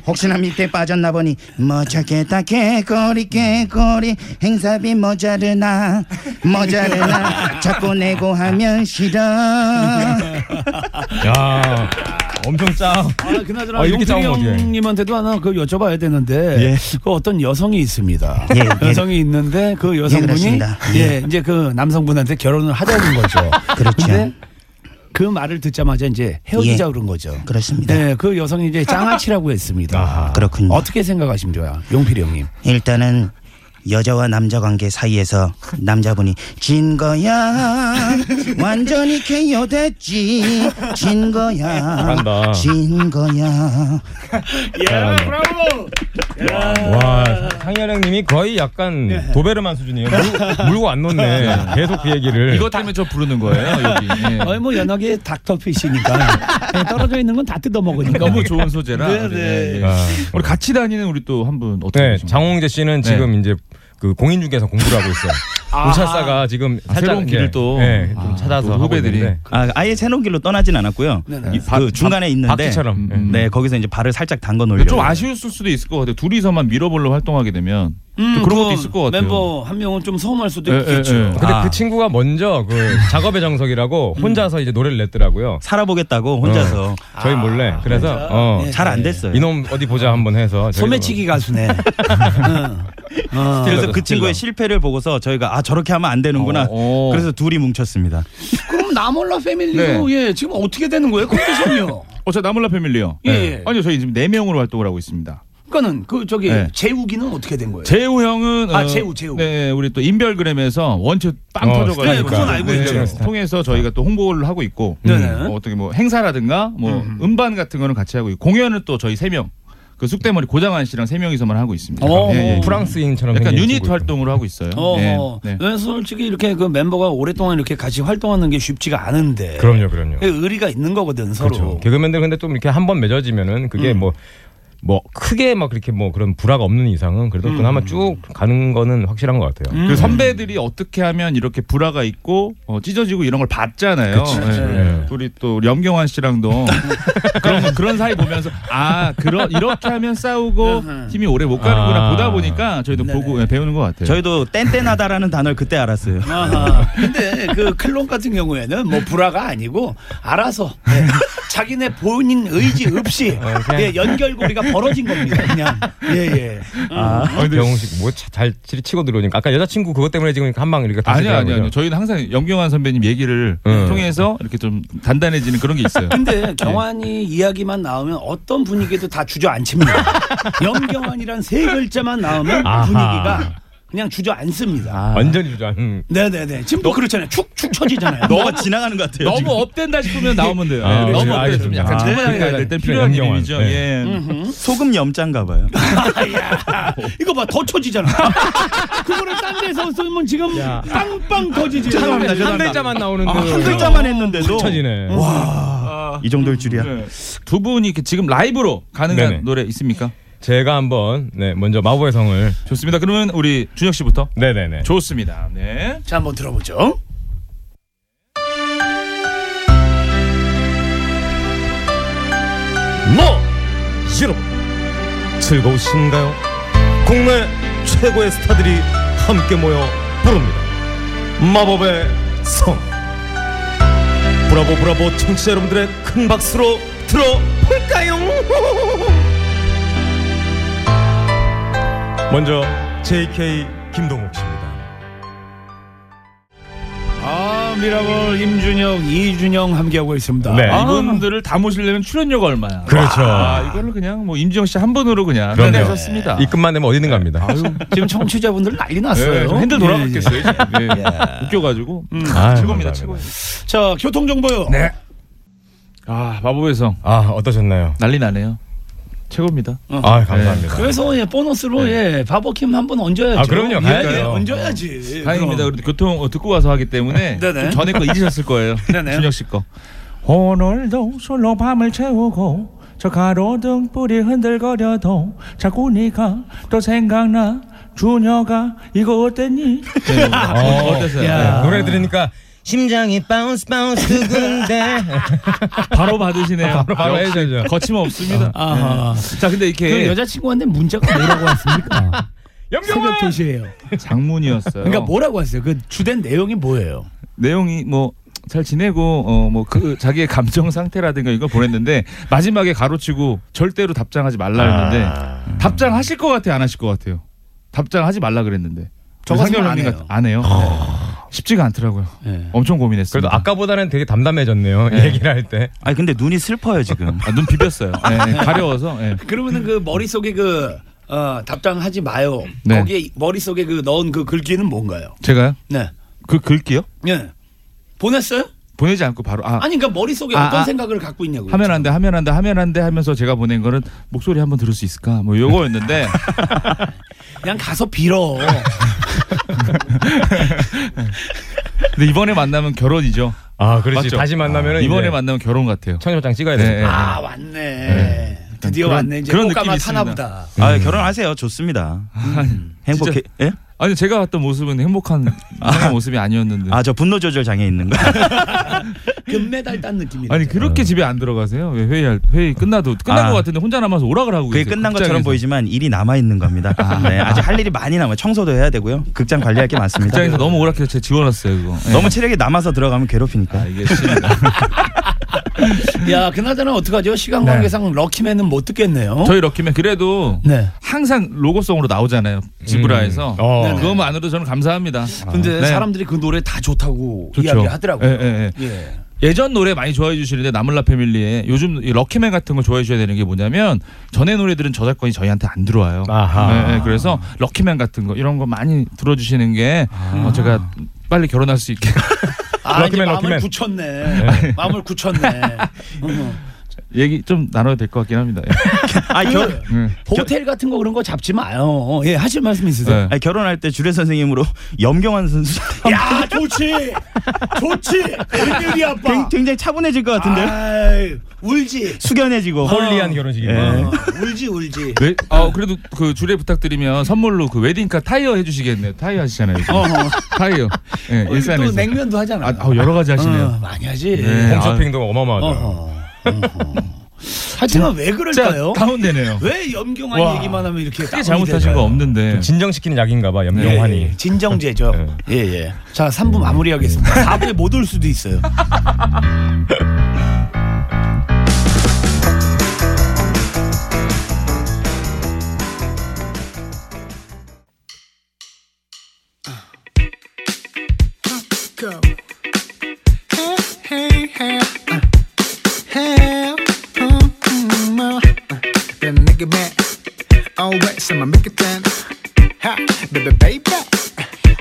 혹시나 밑에 빠졌나 보니 뭐저게다 개거리 개거리. 행사비 모자르나 모자르나. 자꾸 내고 하면 싫어. *laughs* 야, 엄청 짜. 아, 그나저나 아, 이렇게 용필이 짜면 어떡해. 형님한테도 하나 그 여쭤봐야 되는데 예. 그 어떤 여성이 있습니다. 예, 예. 여성이 있는데 그 여성분이 그렇습니다. 예, 이제 그 남성분한테 결혼을 하자는 거죠. *laughs* 그렇죠. 근데 그 말을 듣자마자 이제 헤어지자 예. 그런 거죠. 그렇습니다. 네, 그 여성이 이제 *laughs* 짱아치라고 했습니다. 그렇군요. 어떻게 생각하십니까, 용필이 형님? 일단은 여자와 남자 관계 사이에서 남자분이 진 거야 완전히 KO 됐지 진 거야 잘한다. 진 거야 예, 브라보! 와, 상현형님이 거의 약간 도베르만 수준이에요. 물, 물고 안 놓네. *laughs* 계속 그 얘기를. 이것 때문에 저 부르는 거예요 여기. 예. 어이 뭐 연하게 닥터피시니까 예, 떨어져 있는 건 다 뜯어 먹으니까 너무 좋은 소재라. 네, 우리, 네. 예, 예. 아, 우리 같이 다니는 우리 또 한 분 어떻게 네, 되십니까? 장홍재 씨는 지금 이제 그 공인중개사 공부를 하고 있어요. *laughs* 우차사가 지금 아, 새로운 이제, 길을 또 네, 좀 아, 찾아서 또 후배들이. 있는데. 아, 아예 새로운 길로 떠나진 않았고요 네네. 이- 그 중간에 있는데. 음, 네 거기서 이제 발을 살짝 담궈 놓으려고 좀 아쉬울 수도 있을 것 같아요. 둘이서만 미러볼로 활동하게 되면 음, 좀 그런 것도 그 있을 것 같아요. 멤버 한 명은 좀 서운할 수도 예, 있겠죠. 예, 예. 근데 아. 그 친구가 먼저 그 *laughs* 작업의 정석이라고 혼자서 이제 노래를 냈더라고요. 살아보겠다고 혼자서 저희 몰래. 그래서. 어, 예. 잘안 됐어요 이놈 어디 보자 한번 해서 저희가 소매치기 가수네. *laughs* 응. 어. 그래서 그 친구의 실패를 보고서 저희가 아 저렇게 하면 안 되는구나 어, 어. 그래서 둘이 뭉쳤습니다 그럼 나몰라 패밀리도 예 지금 어떻게 되는 거예요? 컨디션이요. *laughs* 어, 저 나몰라 패밀리요. 예, 예. 아니요, 저희 지금 네 명으로 활동을 하고 있습니다. 그거는 그 저기 네. 재욱이는 어떻게 된 거예요? 재우 형은 아, 재우, 재우. 네, 우리 또 인별그램에서 원체 빵 어, 터져가지고 네, 그건 알고 있죠. 통해서 저희가 또 홍보를 하고 있고 네네. 뭐 어떻게 뭐 행사라든가 뭐 음. 반 같은 거는 같이 하고 있고 공연은 또 저희 세 명. 그 쑥대머리 고장한 씨랑 세 명이서만 하고 있습니다. 어, 예, 예, 예. 프랑스인처럼 약간 생긴 유닛 친구죠. 활동을 하고 있어요. 어, 예, 어. 네. 네, 솔직히 이렇게 그 멤버가 오랫동안 이렇게 같이 활동하는 게 쉽지가 않은데. 그럼요, 그럼요. 그 의리가 있는 거거든 서로. 그렇죠. 개그맨들 근데 좀 이렇게 한 번 맺어지면은 그게 뭐. 뭐 크게 막 그렇게 뭐 그런 불화가 없는 이상은 그래도 그나마 쭉 가는 거는 확실한 것 같아요. 그 선배들이 어떻게 하면 이렇게 불화가 있고 어, 찢어지고 이런 걸 봤잖아요. 그치. 예. 네. 우리 또 염경환 씨랑도 *laughs* 그런 그런 사이 보면서 아 그런 이렇게 하면 싸우고 팀이 오래 못 가는구나 아. 보다 보니까 저희도 네네. 보고 예, 배우는 것 같아요. 저희도 뗀뗀하다라는 단어를 그때 알았어요 아하. 근데 그 클론 같은 경우에는 뭐 불화가 아니고 알아서 예. 자기네 본인 의지 없이 그냥- 예, 연결고리가 벌어진 겁니다. 그냥 예 예. 아, 경훈씨 뭐잘 치고 들어오니까 아까 여자친구 그것 때문에 지금 한방 이렇게 아니요, 다시 아니요, 아니요. 저희는 항상 염경환 선배님 얘기를 응. 통해서 이렇게 좀 단단해지는 그런 게 있어요. *laughs* 근데 경환이 이야기만 나오면 어떤 분위기도 다 주저앉힙니다. *laughs* 염경환이란 세 글자만 나오면 아하. 분위기가 그냥 주저앉습니다. 완전히 주저 안. 네네네. 지금 또 그렇잖아요. 축축 처지잖아요. *laughs* 너가 지나가는 것 같아요 너무 지금. 업된다 싶으면 나오면 돼요. 아, 예, 너무 네, 업됐으면 알겠습니다. 약간 아, 네, 가야 네, 될땐 네, 필요한. 이름이죠. 네. 예. 소금 염자인가 봐요 *laughs* 야, 이거 봐, 더 처지잖아. *laughs* 그거를 딴 데서 쓰면 지금 빵빵 터지지. 죄송합니다, 한 죄송합니다. 글자만 나오는 아, 그한 글자만 했는데도 쳐지네. 이 정도일 줄이야 네. 두 분이 이렇게 지금 라이브로 가능한 네네. 노래 있습니까? 제가 한번 네, 먼저 마법의 성을 좋습니다. 그러면 우리 준혁 씨부터. 네네네. 좋습니다. 네. 자 한번 들어보죠. 뭐 여러분 즐거우신가요? 국내 최고의 스타들이 함께 모여 부릅니다. 마법의 성. 브라보 브라보 청취자 여러분들의 큰 박수로 들어볼까요? *laughs* 먼저 JK 김동욱 씨입니다. 아 미라볼 임준혁 이준영 함께하고 있습니다. 네. 아, 이분들을 다 모시려면 출연료가 얼마야? 그렇죠. 아, 이거는 그냥 뭐 임지영 씨 한 분으로 그냥 그럼요. 끝내셨습니다. 입금만 되면 어디든 갑니다. 아유, 지금 청취자분들 난리 났어요. 네, 저 핸들 돌아갔겠어요. 지금. 네. 예. 웃겨가지고 음. 아유, 최고입니다. 감사합니다. 자 교통 정보요. 네. 아 마법의 성 아 어떠셨나요? 난리 나네요. 최고입니다. 아 감사합니다. 그래서 예, 보너스로 예 바버킴 한 번 얹어야죠. 아, 그럼요. 예. 예, 얹어야지. 다행입니다. 그럼. 그런데 교통 어, 듣고 와서 하기 때문에 *laughs* 네네. 좀 전에 거 잊으셨을 거예요. *laughs* 네네. 준혁 씨 거. 오늘도 술로 밤을 채우고 저 가로등 불이 흔들거려도 자꾸 네가 또 생각나 준혁아 이거 어땠니? 네, *laughs* 어, 어땠어요? 야. 네. 노래 들으니까 심장이 bounce bounce 두근대 바로 받으시네요. 바로 바로 해야죠. 거침없습니다. 아하. 네. 자 근데 그 이렇게 여자친구한테 문자가 뭐라고 왔습니까? *laughs* 염경환 새벽 2시에요. 장문이었어요. 그러니까 뭐라고 왔어요? 그 주된 내용이 뭐예요? 내용이 뭐 잘 지내고 어 뭐 그 자기의 감정 상태라든가 이걸 보냈는데 마지막에 가로치고 절대로 답장하지 말라 했는데 아. 답장하실 것 같아요 안 하실 것 같아요 답장하지 말라 그랬는데 저 같으면 안 해요. 안 해요 네. 쉽지가 않더라고요 예. 엄청 고민했어요 그래도 아까보다는 되게 담담해졌네요. 네. 얘기를 할 때. 아니 근데 눈이 슬퍼요 지금. 아, 눈 비볐어요 네, 네, 가려워서 네. 그러면은 그 머릿속에 그 어, 답장하지 마요. 네. 거기에 머릿속에 그 넣은 그 글귀는 뭔가요? 제가요 네. 그 글기요 예. 보냈어요? 보내지 않고 바로 아 아니 그러니까 머릿속에 아, 어떤 아. 생각을 갖고 있냐고요. 하면 안 돼, 하면 안 돼, 하면 안 돼 하면서 제가 보낸 거는 목소리 한번 들을 수 있을까? 뭐 요거였는데 *laughs* 그냥 가서 빌어. *laughs* *laughs* 근데 이번에 만나면 결혼이죠. 아, 그렇지. 맞죠? 다시 만나면은 이번에 이제 만나면 결혼 같아요. 청첩장 찍어야 네, 되니까. 네. 아 왔네. 드디어 그런- 왔네. 이제 그런 꽃가마 느낌이 타나 있습니다. 보다. 아 음. 결혼하세요. 좋습니다. 행복해. 예? 아니 제가 봤던 모습은 행복한 행복한 모습이 아니었는데. 아 저 분노 조절 장애 있는 거. *laughs* 금메달 딴 느낌이네. 아니 그렇게 집에 안 들어가세요? 왜 회의 회의 끝나도 끝난 아. 것 같은데 혼자 남아서 오락을 하고 그게 계세요. 끝난 것처럼 극장에서. 보이지만 일이 남아 있는 겁니다. 네, 아직 할 일이 많이 남아요. 청소도 해야 되고요. 극장 관리할 게 많습니다. 극장에서 너무 오락해서 제가 지원했어요 그거. 예. 너무 체력이 남아서 들어가면 괴롭히니까. 아, 이게 심합니다. *laughs* 야 그나저나 어떡하죠? 시간 관계상 럭키맨은 못 듣겠네요. 저희 럭키맨 그래도 네. 항상 로고송으로 나오잖아요. 지브라에서. 어. 네네. 그거만으로도 저는 감사합니다. 근데 네. 사람들이 그 노래 다 좋다고 좋죠. 이야기를 하더라고요. 예, 예, 예. 예. 예전 노래 많이 좋아해 주시는데 나물라 패밀리의 요즘 이 럭키맨 같은 거 좋아해 주셔야 되는 게 뭐냐면 전에 노래들은 저작권이 저희한테 안 들어와요. 아하. 네, 네, 그래서 럭키맨 같은 거 이런 거 많이 들어주시는 게 어, 제가 빨리 결혼할 수 있게 *laughs* 아, 럭키맨, 마음을. 굳혔네. 마음을 굳혔네. 음. *laughs* 얘기 좀 나눠야 될 것 같긴 합니다. 예. *laughs* 아, 결, 네. 호텔 같은 거 그런 거 잡지 마요. 예, 하실 말씀 있으세요? 네. 아니, 결혼할 때 주례 선생님으로 *laughs* 염경환 선수 야, 좋지. 좋지. 웬일이 아빠. 굉- 굉장히 차분해질 것 같은데요. 아이, 울지. 숙연해지고. 홀리한 결혼식이고. 예. 어, 울지, 울지. 왜? 어 그래도 그 주례 부탁드리면 선물로 그 웨딩카 타이어 해 주시겠네요. 타이어 하시잖아요. 어, 타이어. 예, 어, 또 일산에서. 냉면도 하잖아. 아, 아우, 여러 가지 하시네요. 어, 많이 하지. 네. 홈쇼핑도 어마어마하죠. 어허. 하여튼 왜 그럴까요? 자, 가운데네요. 왜 염경한 와. 얘기만 하면 이렇게 크게 잘못하신? 거 없는데. 진정시키는 약인가 봐, 예, 염경환이. 예. 진정제죠. 네. 예, 예. 자, 3부 마무리하겠습니다. 4부에 못 올 수도 있어요. *laughs* then nigga back. Always I'ma make it then. Ha, baby, baby.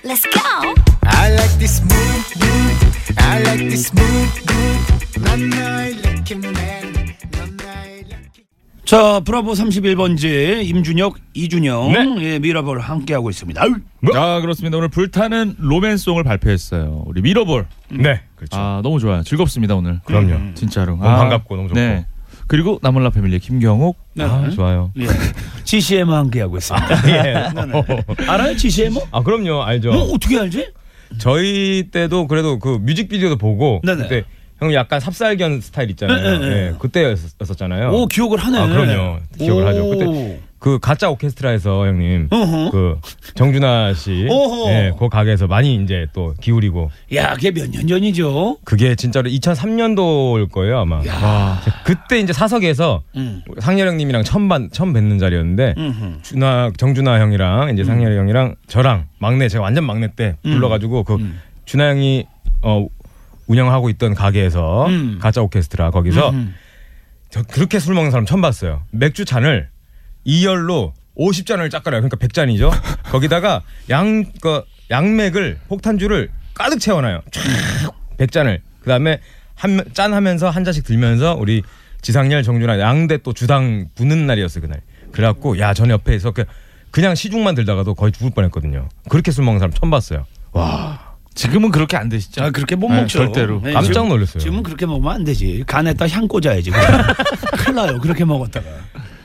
Let's go. I like this move, move. I like this move, move. 난 너의 lucky man. 넌 나의 lucky 자, 브라보 31번지 임준혁, 이준영, 네. 예, 미라볼 함께하고 있습니다. 아유, 아 그렇습니다. 오늘 불타는 로맨송을 발표했어요. 우리 미러볼. 네, 그렇죠. 아 너무 좋아요. 즐겁습니다 오늘. 그럼요. 진짜로. 너무 반갑고 너무 좋고. 그리고 나물라 패밀리 김경욱. 네. 아, 좋아요. 예. GCM 함께하고 있습니다. *laughs* 예. 알아요, GCM? 아, 그럼요. 알죠. 어, 어떻게 알지? 저희 때도 그래도 그 뮤직비디오도 보고 네네. 그때 형 약간 삽살견 스타일 있잖아요. 네, 네, 네. 예, 그때였었잖아요. 오 기억을 하네. 아, 그럼요. 기억을 오. 하죠. 그때 그 가짜 오케스트라에서 형님 어허. 그 정준하 씨, 어허. 예, 그 가게에서 많이 이제 또 기울이고 야, 그게 몇 년 전이죠? 그게 진짜로 2003년도일 거예요 아마. 야. 그때 이제 사석에서 음. 상렬 형님이랑 처음 반 처음 뵙는 자리였는데 음흠. 준하 정준하 형이랑 이제 상렬 형이랑 저랑 막내 제가 완전 막내 때 음. 불러가지고 그 음. 준하 형이 어 운영하고 있던 가게에서 음. 가짜 오케스트라 거기서. 저 그렇게 술 먹는 사람 처음 봤어요. 맥주 잔을 2열로 50잔을 짝 깔아요. 그러니까 100잔이죠. 거기다가 양, 그, 양맥을, 폭탄주를 가득 채워놔요. 쫙 100잔을. 그 다음에 한, 짠 하면서 한 잔씩 들면서 우리 지상렬, 정준하, 양대 또 주당 부는 날이었어요, 그날. 그래갖고, 야, 전 옆에서 그, 그냥 시중만 들다가도 거의 죽을 뻔 했거든요. 그렇게 술 먹는 사람 처음 봤어요. 와. 지금은 그렇게 안 되시죠? 아, 그렇게 못 네, 먹죠. 절대로. 네, 깜짝 놀랐어요. 지금은 그렇게 먹으면 안 되지. 간에다 향 꽂아야지. *laughs* 큰일 나요. 그렇게 먹었다가.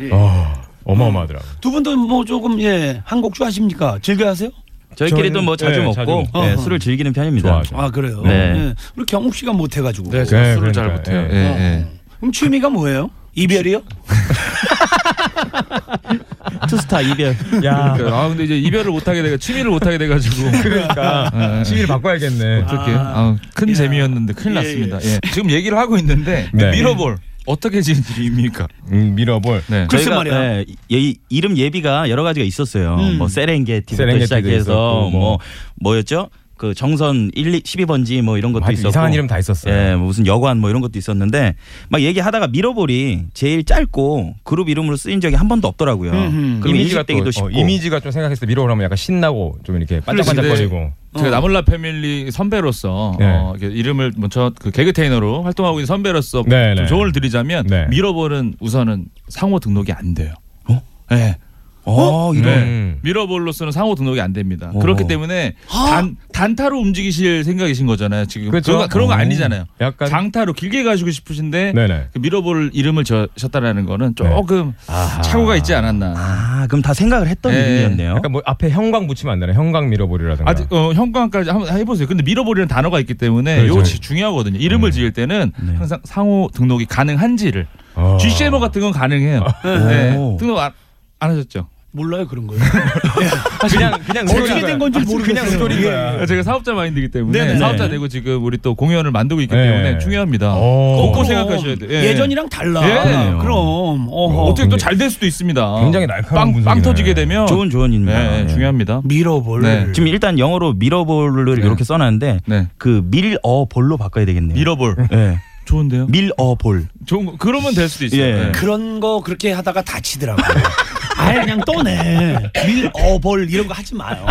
예. 어, 어마어마하더라고요. 두 분도 뭐 조금, 예, 한국주 하십니까? 즐겨 하세요? 저희끼리도 뭐 자주 네, 먹고 자주. 네. 술을 즐기는 편입니다. 좋아하죠. 아, 그래요? 네. 예. 우리 경욱 씨가 못 해가지고. 네, 제가 네, 술을 잘 그러니까요. 못해요. 예. 예, 예. 그럼 취미가 뭐예요? 이별이요? *laughs* 투스타 이별. 야. *laughs* 그러니까, 아 근데 이제 이별을 못 하게 돼가 취미를 못 하게 돼가지고 *laughs* 그러니까. 네. 취미를 바꿔야겠네. 어떻게 아, 큰 야. 재미였는데 큰일 예, 났습니다. 예. 지금 얘기를 하고 있는데 네. 미러볼 어떻게 지은 일입니까? 음, 밀어볼. 네. 글쎄 저희가 말이야. 네, 예, 이름 예비가 여러 가지가 있었어요. 음. 뭐 세렝게티부터 시작해서 있었고, 뭐. 뭐 뭐였죠? 그 정선 1, 2, 12번지 뭐 이런 것도 하여튼 있었고 이상한 이름 다 있었어요. 예, 뭐 무슨 여관 뭐 이런 것도 있었는데 막 얘기하다가 미러볼이 제일 짧고 그룹 이름으로 쓰인 적이 한 번도 없더라고요. 음흠. 그럼 이미지가 인식되기도 또 쉽고. 어, 이미지가 좀 생각했을 때 밀어볼 하면 약간 신나고 좀 이렇게 반짝반짝거리고 제가 나몰라 패밀리 선배로서 네. 어, 이렇게 이름을 먼저 그 개그 테이너로 활동하고 있는 선배로서 네, 좀 네. 조언을 드리자면 네. 미러볼은 우선은 상호 등록이 안 돼요. 어? 네. 어, 이런 음. 미러볼로서는 상호 등록이 안 됩니다. 오. 그렇기 때문에 단 단타로 움직이실 생각이신 거잖아요. 지금 그렇죠. 그런, 거- 그런. 아니잖아요. 약간 장타로 길게 가시고 싶으신데. 그 미러볼 이름을 지으셨다라는 거는 조금 아하. 착오가 있지 않았나. 아, 그럼 다 생각을 했던 네. 이름이었네요. 약간 뭐 앞에 형광 붙이면 안 되나? 형광 미러볼이라든가. 아직 어, 형광까지 한번 해보세요. 근데 미러볼이라는 단어가 있기 때문에 그렇죠. 이거 중요하거든요. 이름을 지을 때는 네. 항상 상호 등록이 가능한지를 어. GCMO 같은 건 가능해요. 네. 오. 등록 안, 안 하셨죠? 몰라요, 그런 거요. *laughs* 그냥 그냥 어떻게 된. 건지 아, 모르겠어요. 그냥 스토리인 예. 거야. 제가 사업자 마인드이기 때문에 네네. 사업자 네. 되고 지금 우리 또 공연을 만들고 있기 네. 때문에 중요합니다. 오. 꼭 생각하셔야 돼요. 예. 예전이랑 달라. 예. 그럼. 어허. 어떻게 또 잘 될 수도 있습니다. 굉장히 날카로운 빵, 빵. 터지게 되면 좋은 조언입니다. 네, 네. 중요합니다. 밀어볼. 네. 지금 일단 영어로 미러볼을 네. 이렇게 써놨는데 네. 그 밀어볼로 바꿔야 되겠네요. 미러볼 네. 좋은데요? 밀어볼. 좋은 거- 그러면 될 수도 있어요. 예. 네. 그런 거 그렇게 하다가 다치더라고요. *laughs* 아예 그냥 떠내. 밀어볼 이런 거 하지 마요.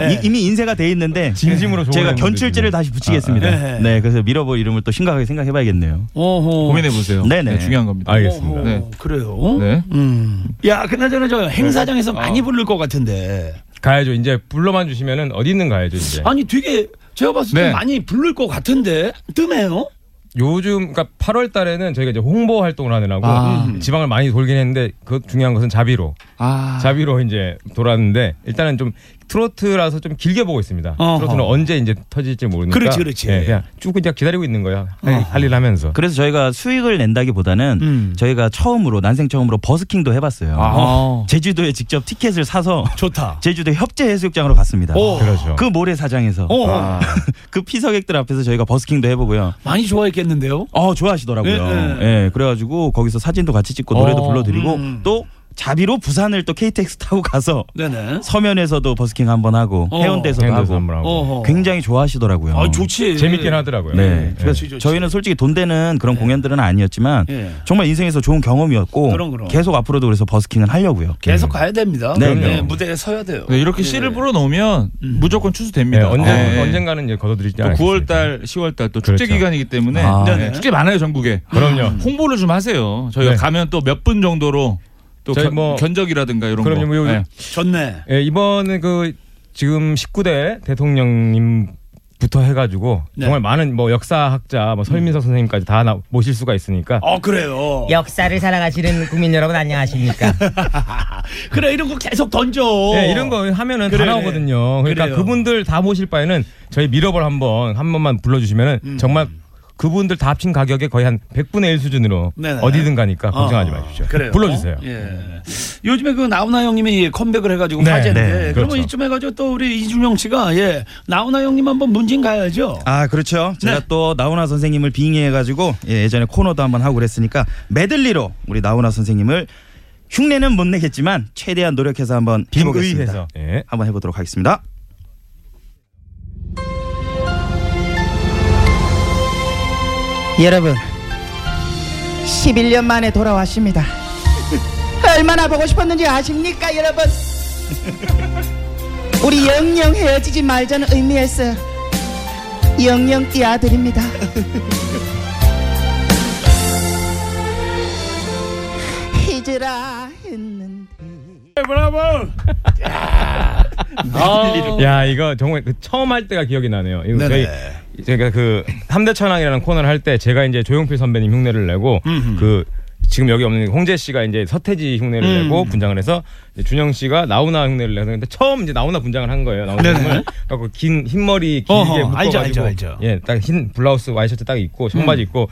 예. 이, 미 인쇄가 돼 있는데 진심으로 제가 견출제를. 다시 붙이겠습니다. 아, 아, 네. 네, 그래서 미러볼 이름을 또 심각하게 생각해봐야겠네요. 어허. 고민해 보세요. 네네. 중요한 겁니다. 알겠습니다. 어허. 네. 그래요? 네. 음. 야, 그나저나 저 행사장에서 네. 많이 어. 부를 것 같은데. 가야죠. 이제 불러만 주시면은 어디 있는 가야죠 이제. 아니, 되게 제가 봤을 때 네. 많이 부를 것 같은데. 뜸해요? 요즘 그러니까 8월 달에는 저희가 이제 홍보 활동을 하느라고 아. 지방을 많이 돌긴 했는데 그 중요한 것은 자비로 아. 자비로 이제 돌았는데 일단은 좀 트로트라서 좀 길게 보고 있습니다. 어허. 트로트는 언제 이제 터질지 모르니까 그렇지, 그렇지. 예, 그냥 쭉 그냥 기다리고 있는 거야. 어허. 할일 하면서. 그래서 저희가 수익을 낸다기보다는 음. 저희가 처음으로 난생 처음으로 버스킹도 해봤어요. 아. 제주도에 직접 티켓을 사서 좋다. *laughs* 제주도 협재 해수욕장으로 갔습니다. 오. 그렇죠. 그 모래사장에서 어. 아. *laughs* 그 피서객들 앞에서 저희가 버스킹도 해보고요. 많이 좋아했겠는데요? 어 좋아하시더라고요. 네, 예, 그래가지고 거기서 사진도 같이 찍고 노래도 어, 불러드리고 음. 또 자비로 부산을 또 KTX 타고 가서 네네. 서면에서도 버스킹 한번 하고 어. 해운대에서도 행도도 하고 한번 하고. 어허. 굉장히 좋아하시더라고요. 아, 좋지. 재밌긴 하더라고요. 네. 좋지, 그래서 좋지. 저희는 솔직히 돈 되는 그런 공연들은 아니었지만 예. 정말 인생에서 좋은 경험이었고 그럼, 그럼. 계속 앞으로도 그래서 버스킹은 하려고요. 계속 가야 됩니다. 네, 네, 네. 무대에 서야 돼요. 네, 이렇게 예. 씨를 불어넣으면 음. 무조건 네, 추수됩니다. 언제 네. 언젠가는 이제 걷어들이지 또 않겠습니까? 9월 달, 10월 달 또 축제 그렇죠. 기간이기 때문에 아. 네, 축제 많아요 전국에. 그럼요. 홍보를 좀 하세요. 저희가 네. 가면 또 몇 분 정도로 또 저희 견, 뭐- 견적이라든가 이런 그럼요. 거. 뭐 요- 네. 좋네. 예, 이번에 그 지금 19대 대통령님 부터 해가지고 네. 정말 많은 뭐 역사학자, 뭐 설민석 선생님까지 다 나- 모실 수가 있으니까 어, 그래요. 역사를 살아가시는 국민 여러분 안녕하십니까? *laughs* 그래, 이런 거 계속 던져. 예, 이런 거 하면은 그래. 다 나오거든요. 그러니까 그래요. 그분들 다 모실 바에는 저희 미러볼 한번 한 번만 불러주시면은 음. 정말 그분들 다 합친 가격에 거의 한 100분의 1 수준으로 네네. 어디든 가니까 걱정하지 어, 마십시오. 그래요. 불러주세요. 예. 요즘에 그 나훈아 형님이 컴백을 해가지고 네, 화제인데 네, 그러면 그렇죠. 이쯤 해가지고 또 우리 이준영 씨가 예 나훈아 형님 한번 문진 가야죠. 아 그렇죠. 제가 네. 또 나훈아 선생님을 빙의해가지고 예, 예전에 코너도 한번 하고 그랬으니까 메들리로 우리 나훈아 선생님을 흉내는 못 내겠지만 최대한 노력해서 한번 해보겠습니다. 빙의해서. 예. 한번 해보도록 하겠습니다. 여러분 11년 만에 돌아왔습니다 *laughs* 얼마나 보고 싶었는지 아십니까 여러분 *laughs* 우리 영영 헤어지지 말자는 의미에서 영영 띄워드립니다 *laughs* 잊으라 했는데 브라보. 야 이거 정말 그 처음 할 때가 기억이 나네요. 이거. 제가 그 삼대천왕이라는 코너를 할 때 제가 이제 조용필 선배님 흉내를 내고 음흠. 그 지금 여기 없는 홍재 씨가 이제 서태지 흉내를 음. 내고 분장을 해서 준영 씨가 나훈아 흉내를 내서 근데 처음 이제 나훈아 분장을 한 거예요. 나훈아. 흉을 갖고 긴 흰머리 길게 어허, 묶어가지고 알죠, 알죠, 알죠. 예, 딱 흰 블라우스 와이셔츠 딱 입고 청바지 음. 입고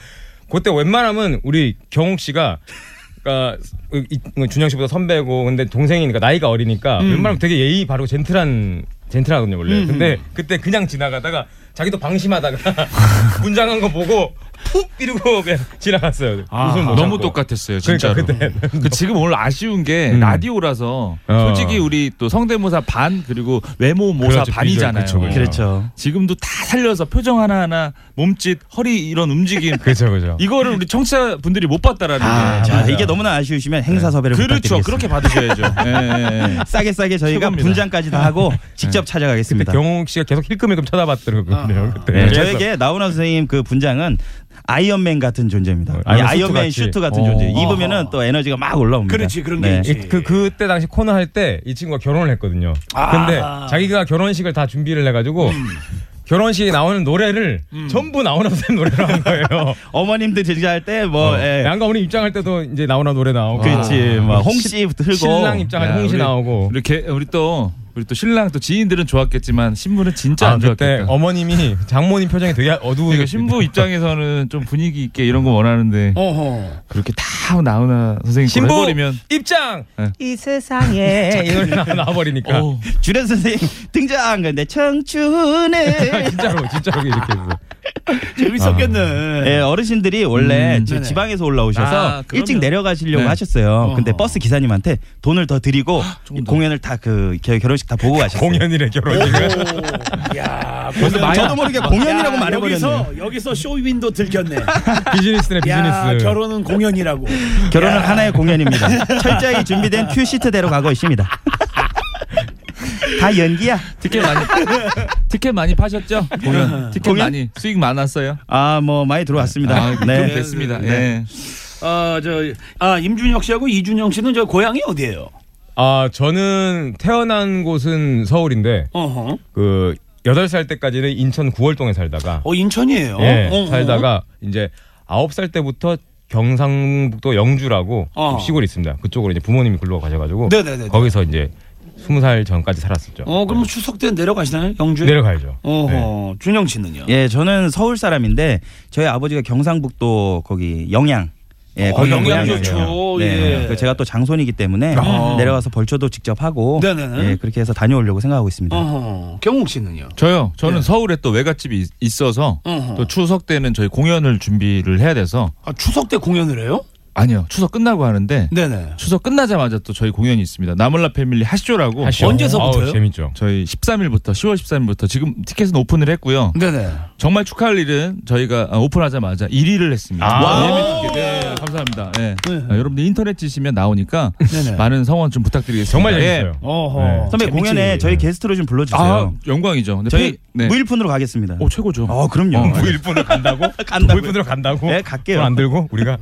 그때 웬만하면 우리 경욱 씨가 그러니까 준영 씨보다 선배고 근데 동생이니까 나이가 어리니까 음. 웬만하면 되게 예의 바르고 젠틀한 젠틀하거든요 원래. 음. 근데 그때 그냥 지나가다가 자기도 방심하다가 *laughs* 분장한 거 보고 푹 이러고 그냥 지나갔어요. 아, 웃음 못 너무 참고. 똑같았어요, 진짜로. 그러니까 그때 그 지금 오늘 아쉬운 게 음. 라디오라서 어. 솔직히 우리 또 성대모사 반 그리고 외모 모사 그렇죠, 반이잖아요. 그렇죠, 그렇죠. 그렇죠. 지금도 다 살려서 표정 하나 하나 몸짓 허리 이런 움직임 *laughs* 그렇죠, 그렇죠. 이거를 우리 청취자 분들이 못 봤다라는 아, 게 자, 진짜. 이게 너무나 아쉬우시면 행사 섭외를 그렇죠 부탁드리겠습니다. 그렇게 받으셔야죠. 예, 예, 예. 싸게 싸게 저희가 최고입니다. 분장까지 다 하고 직접 그때 찾아가겠습니다. 경욱 씨가 계속 힐끔힐끔 쳐다봤더라고요. 그때. 네, 저에게 나훈아 선생님 그 분장은 아이언맨 같은 존재입니다. 어, 이 아이언 아이언맨 슈트 슈트. 같은 존재. 어. 입으면은 또 에너지가 막 올라옵니다. 그렇지, 그런 게 네. 있지. 그 그때 당시 코너 할 때 이 친구가 결혼을 했거든요. 아. 근데 자기가 결혼식을 다 준비를 해가지고 음. 결혼식에 나오는 노래를 전부 나훈아 선생님 노래로 한 거예요. *laughs* 어머님들 제자할 때 뭐 어. 예. 양가 어머니 입장할 때도 이제 나훈아 노래 나오고. 그렇지. 아. 뭐 홍시 틀고 신랑 입장할 때 야, 홍시 우리- 나오고. 개, 우리 또 우리 또 신랑 또 지인들은 좋았겠지만 신부는 진짜 아, 안 좋았겠다. 어머님이 *laughs* 장모님 표정이 되게 어두운. 그러니까 신부 입장에서는 좀 분위기 있게 이런 거 원하는데 어허. 그렇게 다 나오나 선생님 거 신부 해버리면 입장. 이 세상에 이 노래 나- 나와버리니까. 어, 주련 선생님 등장 근데 청춘을 진짜로 진짜로 이렇게 해서. *laughs* 재밌었겠네. 예, 어르신들이 원래 음. 지방에서 올라오셔서 아, 그러면- 일찍 내려가시려고 네. 하셨어요. 근데 어허. 버스 기사님한테 돈을 더 드리고 더. 공연을 다 그 결혼식 다 보고 가셨어요. 공연이래 결혼식을. *laughs* 야, 그래서 공연- 저도 모르게 공연이라고 야, 말해버렸네요. 여기서 여기서 쇼 윈도 들켰네. *laughs* 비즈니스네 야, 비즈니스. 결혼은 공연이라고. 결혼은 야. 하나의 공연입니다. 철저히 준비된 큐 시트대로 가고 있습니다. 다 연기야. 티켓 많이 티켓 많이 파셨죠? 공연 티켓 공연? 많이 수익 많았어요. 아, 뭐 많이 들어왔습니다. 아, 네. 됐습니다. 네. 예. 어, 저, 아, 임준혁 씨하고 이준영 씨는 저 고향이 어디예요? 아 저는 태어난 곳은 서울인데 어허. 그 여덟 살 때까지는 인천 구월동에 살다가 어, 인천이에요. 예 어허. 살다가 이제 아홉 살 때부터 경상북도 영주라고 어. 시골이 있습니다. 그쪽으로 이제 부모님이 글로 가셔가지고 네네네. 거기서 이제 스무 살 전까지 살았었죠. 어, 그럼 추석 때 내려가시나요? 영주에? 내려가야죠. 어허. 네. 준영 씨는요? 예, 저는 서울 사람인데 저희 아버지가 경상북도 거기 영양. 예, 어, 거기 영양. 좋죠. 네. 예. 그 제가 또 장손이기 때문에 아. 내려가서 벌초도 직접 하고 네네네. 예, 그렇게 해서 다녀오려고 생각하고 있습니다. 어허. 경욱 씨는요? 저요. 저는 네. 서울에 또 외갓집이 있- 있어서 어허. 또 추석 때는 저희 공연을 준비를 해야 돼서 아, 추석 때 공연을 해요? 아니요. 추석 끝나고 하는데 네네. 추석 끝나자마자 또 저희 공연이 있습니다. 나물라 패밀리 하쇼라고 하쇼. 언제서부터요? 아우, 재밌죠. 저희 13일부터 10월 13일부터 지금 티켓은 오픈을 했고요. 네네. 정말 축하할 일은 저희가 아, 오픈하자마자 1위를 했습니다. 아. 예매 티켓. 네, 감사합니다. 네. 네. 아, 여러분들 인터넷 치시면 나오니까 네네. 많은 성원 좀 부탁드리겠습니다. 정말 예. 재밌어요. 어허. 네. 선배 재밌지. 공연에 저희 게스트로 좀 불러주세요. 아, 영광이죠. 저희 페이- 네. 무일푼으로 가겠습니다. 오, 최고죠. 어, 그럼요. 어, 무일푼을 간다고? *laughs* 간다고요? 무일푼으로 간다고? 네, 갈게요. 돈안 들고 우리가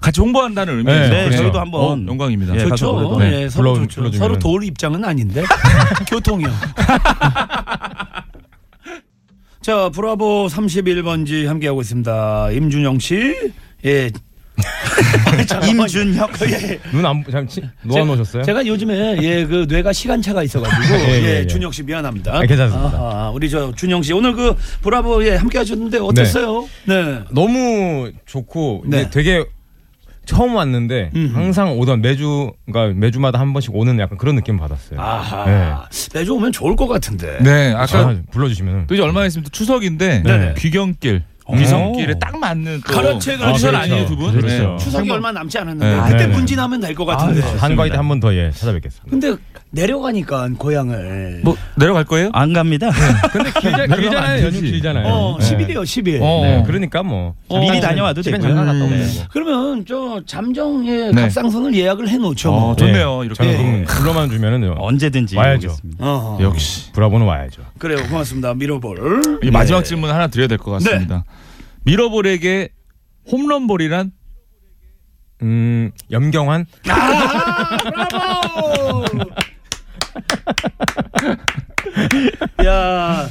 같이 홍보한다는 의미죠. 네, 네, 그래요. 저희도 한번 어, 영광입니다. 예, 좋죠. 네. 예, 서로 불러-. 서로 도울 입장은 아닌데 *laughs* 교통이요. *laughs* 자, 브라보 31번지 함께하고 있습니다. 임준영 씨. 예. *laughs* 임준혁. 예. 눈안 잠시 놓아 놓으셨어요? 제가 요즘에 예 그 뇌가 시간차가 있어가지고 예, 예, 예, 예. 준영 씨 미안합니다. 아, 괜찮습니다. 아하, 우리 저 준영 씨 오늘 그 브라보 예 함께 하셨는데 어땠어요? 네. 너무 좋고 네. 되게 처음 왔는데 항상 오던 매주 그러니까 매주마다 한 번씩 오는 약간 그런 느낌 받았어요. 아하. 네. 매주 오면 좋을 것 같은데. 네, 아까 아, 불러주시면 또 이제 얼마 있으면 또 추석인데 네네. 귀경길 오. 귀성길에 딱 맞는 또 그렇지. 시절 그렇죠. 아 니에요 두 분? 그렇죠. 추석이 한번- 얼마 남지 않았는데 네. 그때 네. 문진하면 될 것 같은데. 한가위 때 한 번 더 예 찾아뵙겠습니다. 근데 내려가니까 고향을. 뭐 내려갈 거예요? 안 갑니다. *laughs* 근데 길자, 길잖아요. 연휴 길잖아요. 어, 네. 10일이요, 10일. 어. 네, 그러니까 뭐 어. 미리 다녀와도 되고요. 잠깐 갔다 오면 네. 되고. 그러면 저 잠정의 네. 갑상선을 예약을 해놓죠. 어, 뭐. 좋네요. 이렇게. 저는 그럼 불러만 주면은 언제든지 와야죠. 어허. 역시. 브라보는 와야죠. 그래요, 고맙습니다. 밀어볼. 이 마지막 질문 하나 드려야 될 것 같습니다. 미러볼에게 홈런볼이란 음 염경환 아, 브라보! 야,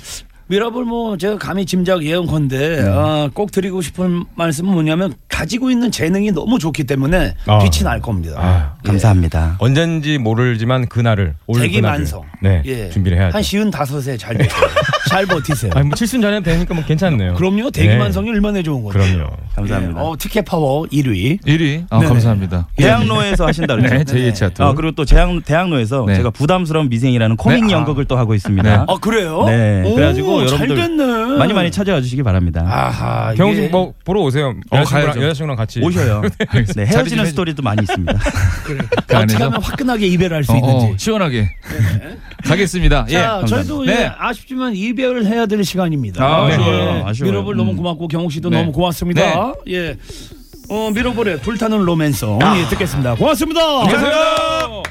미라볼 뭐 제가 감히 짐작 예언컨대 네. 아, 꼭 드리고 싶은 말씀은 뭐냐면 가지고 있는 재능이 너무 좋기 때문에 아. 빛이 날 겁니다. 아, 감사합니다. 언젠지 모르지만 그날을 올 대기만성. 네 예. 준비를 해야죠. 한 쉰다섯에 잘 버텨요. *laughs* 잘 버티세요. 아니 뭐 칠순 전에 되니까 뭐 괜찮네요. 그럼요. 대기만성이 얼마나 좋은 거죠. 그럼요. 감사합니다. 어, 티켓 파워 1위. 1위? 아. 감사합니다. 대학로에서 하신다 그랬죠? 네, 제2의 차트. 아, 그리고 또 대학, 대학로에서 네. 제가 부담스러운 미생이라는 코믹 네. 아. 연극을 또 하고 있습니다. 네. 아, 그래요? 네. 오, 그래가지고 잘 여러분들 됐네. 많이 많이 찾아와 주시기 바랍니다. 아하. 경씨 이게- 뭐 보러 오세요. 어, 여자친구랑. 여자친구랑 같이 오셔요. *laughs* 네, 헤어지는 해주- 스토리도 많이 있습니다. *laughs* 그 어떻게 안에서 하면 화끈하게 이별할 수 어, 있는지. 어, 시원하게 *laughs* 가겠습니다. 예. 자, 저희도 네. 예, 아쉽지만 이별을 해야 될 시간입니다. 아, 예. 아쉬워요. 아쉬워요. 미러볼 너무 고맙고 경욱 씨도 네. 너무 고맙습니다. 예. 어, 미러볼의 불타는 로맨송 예, 듣겠습니다. 고맙습니다. 안녕하세요.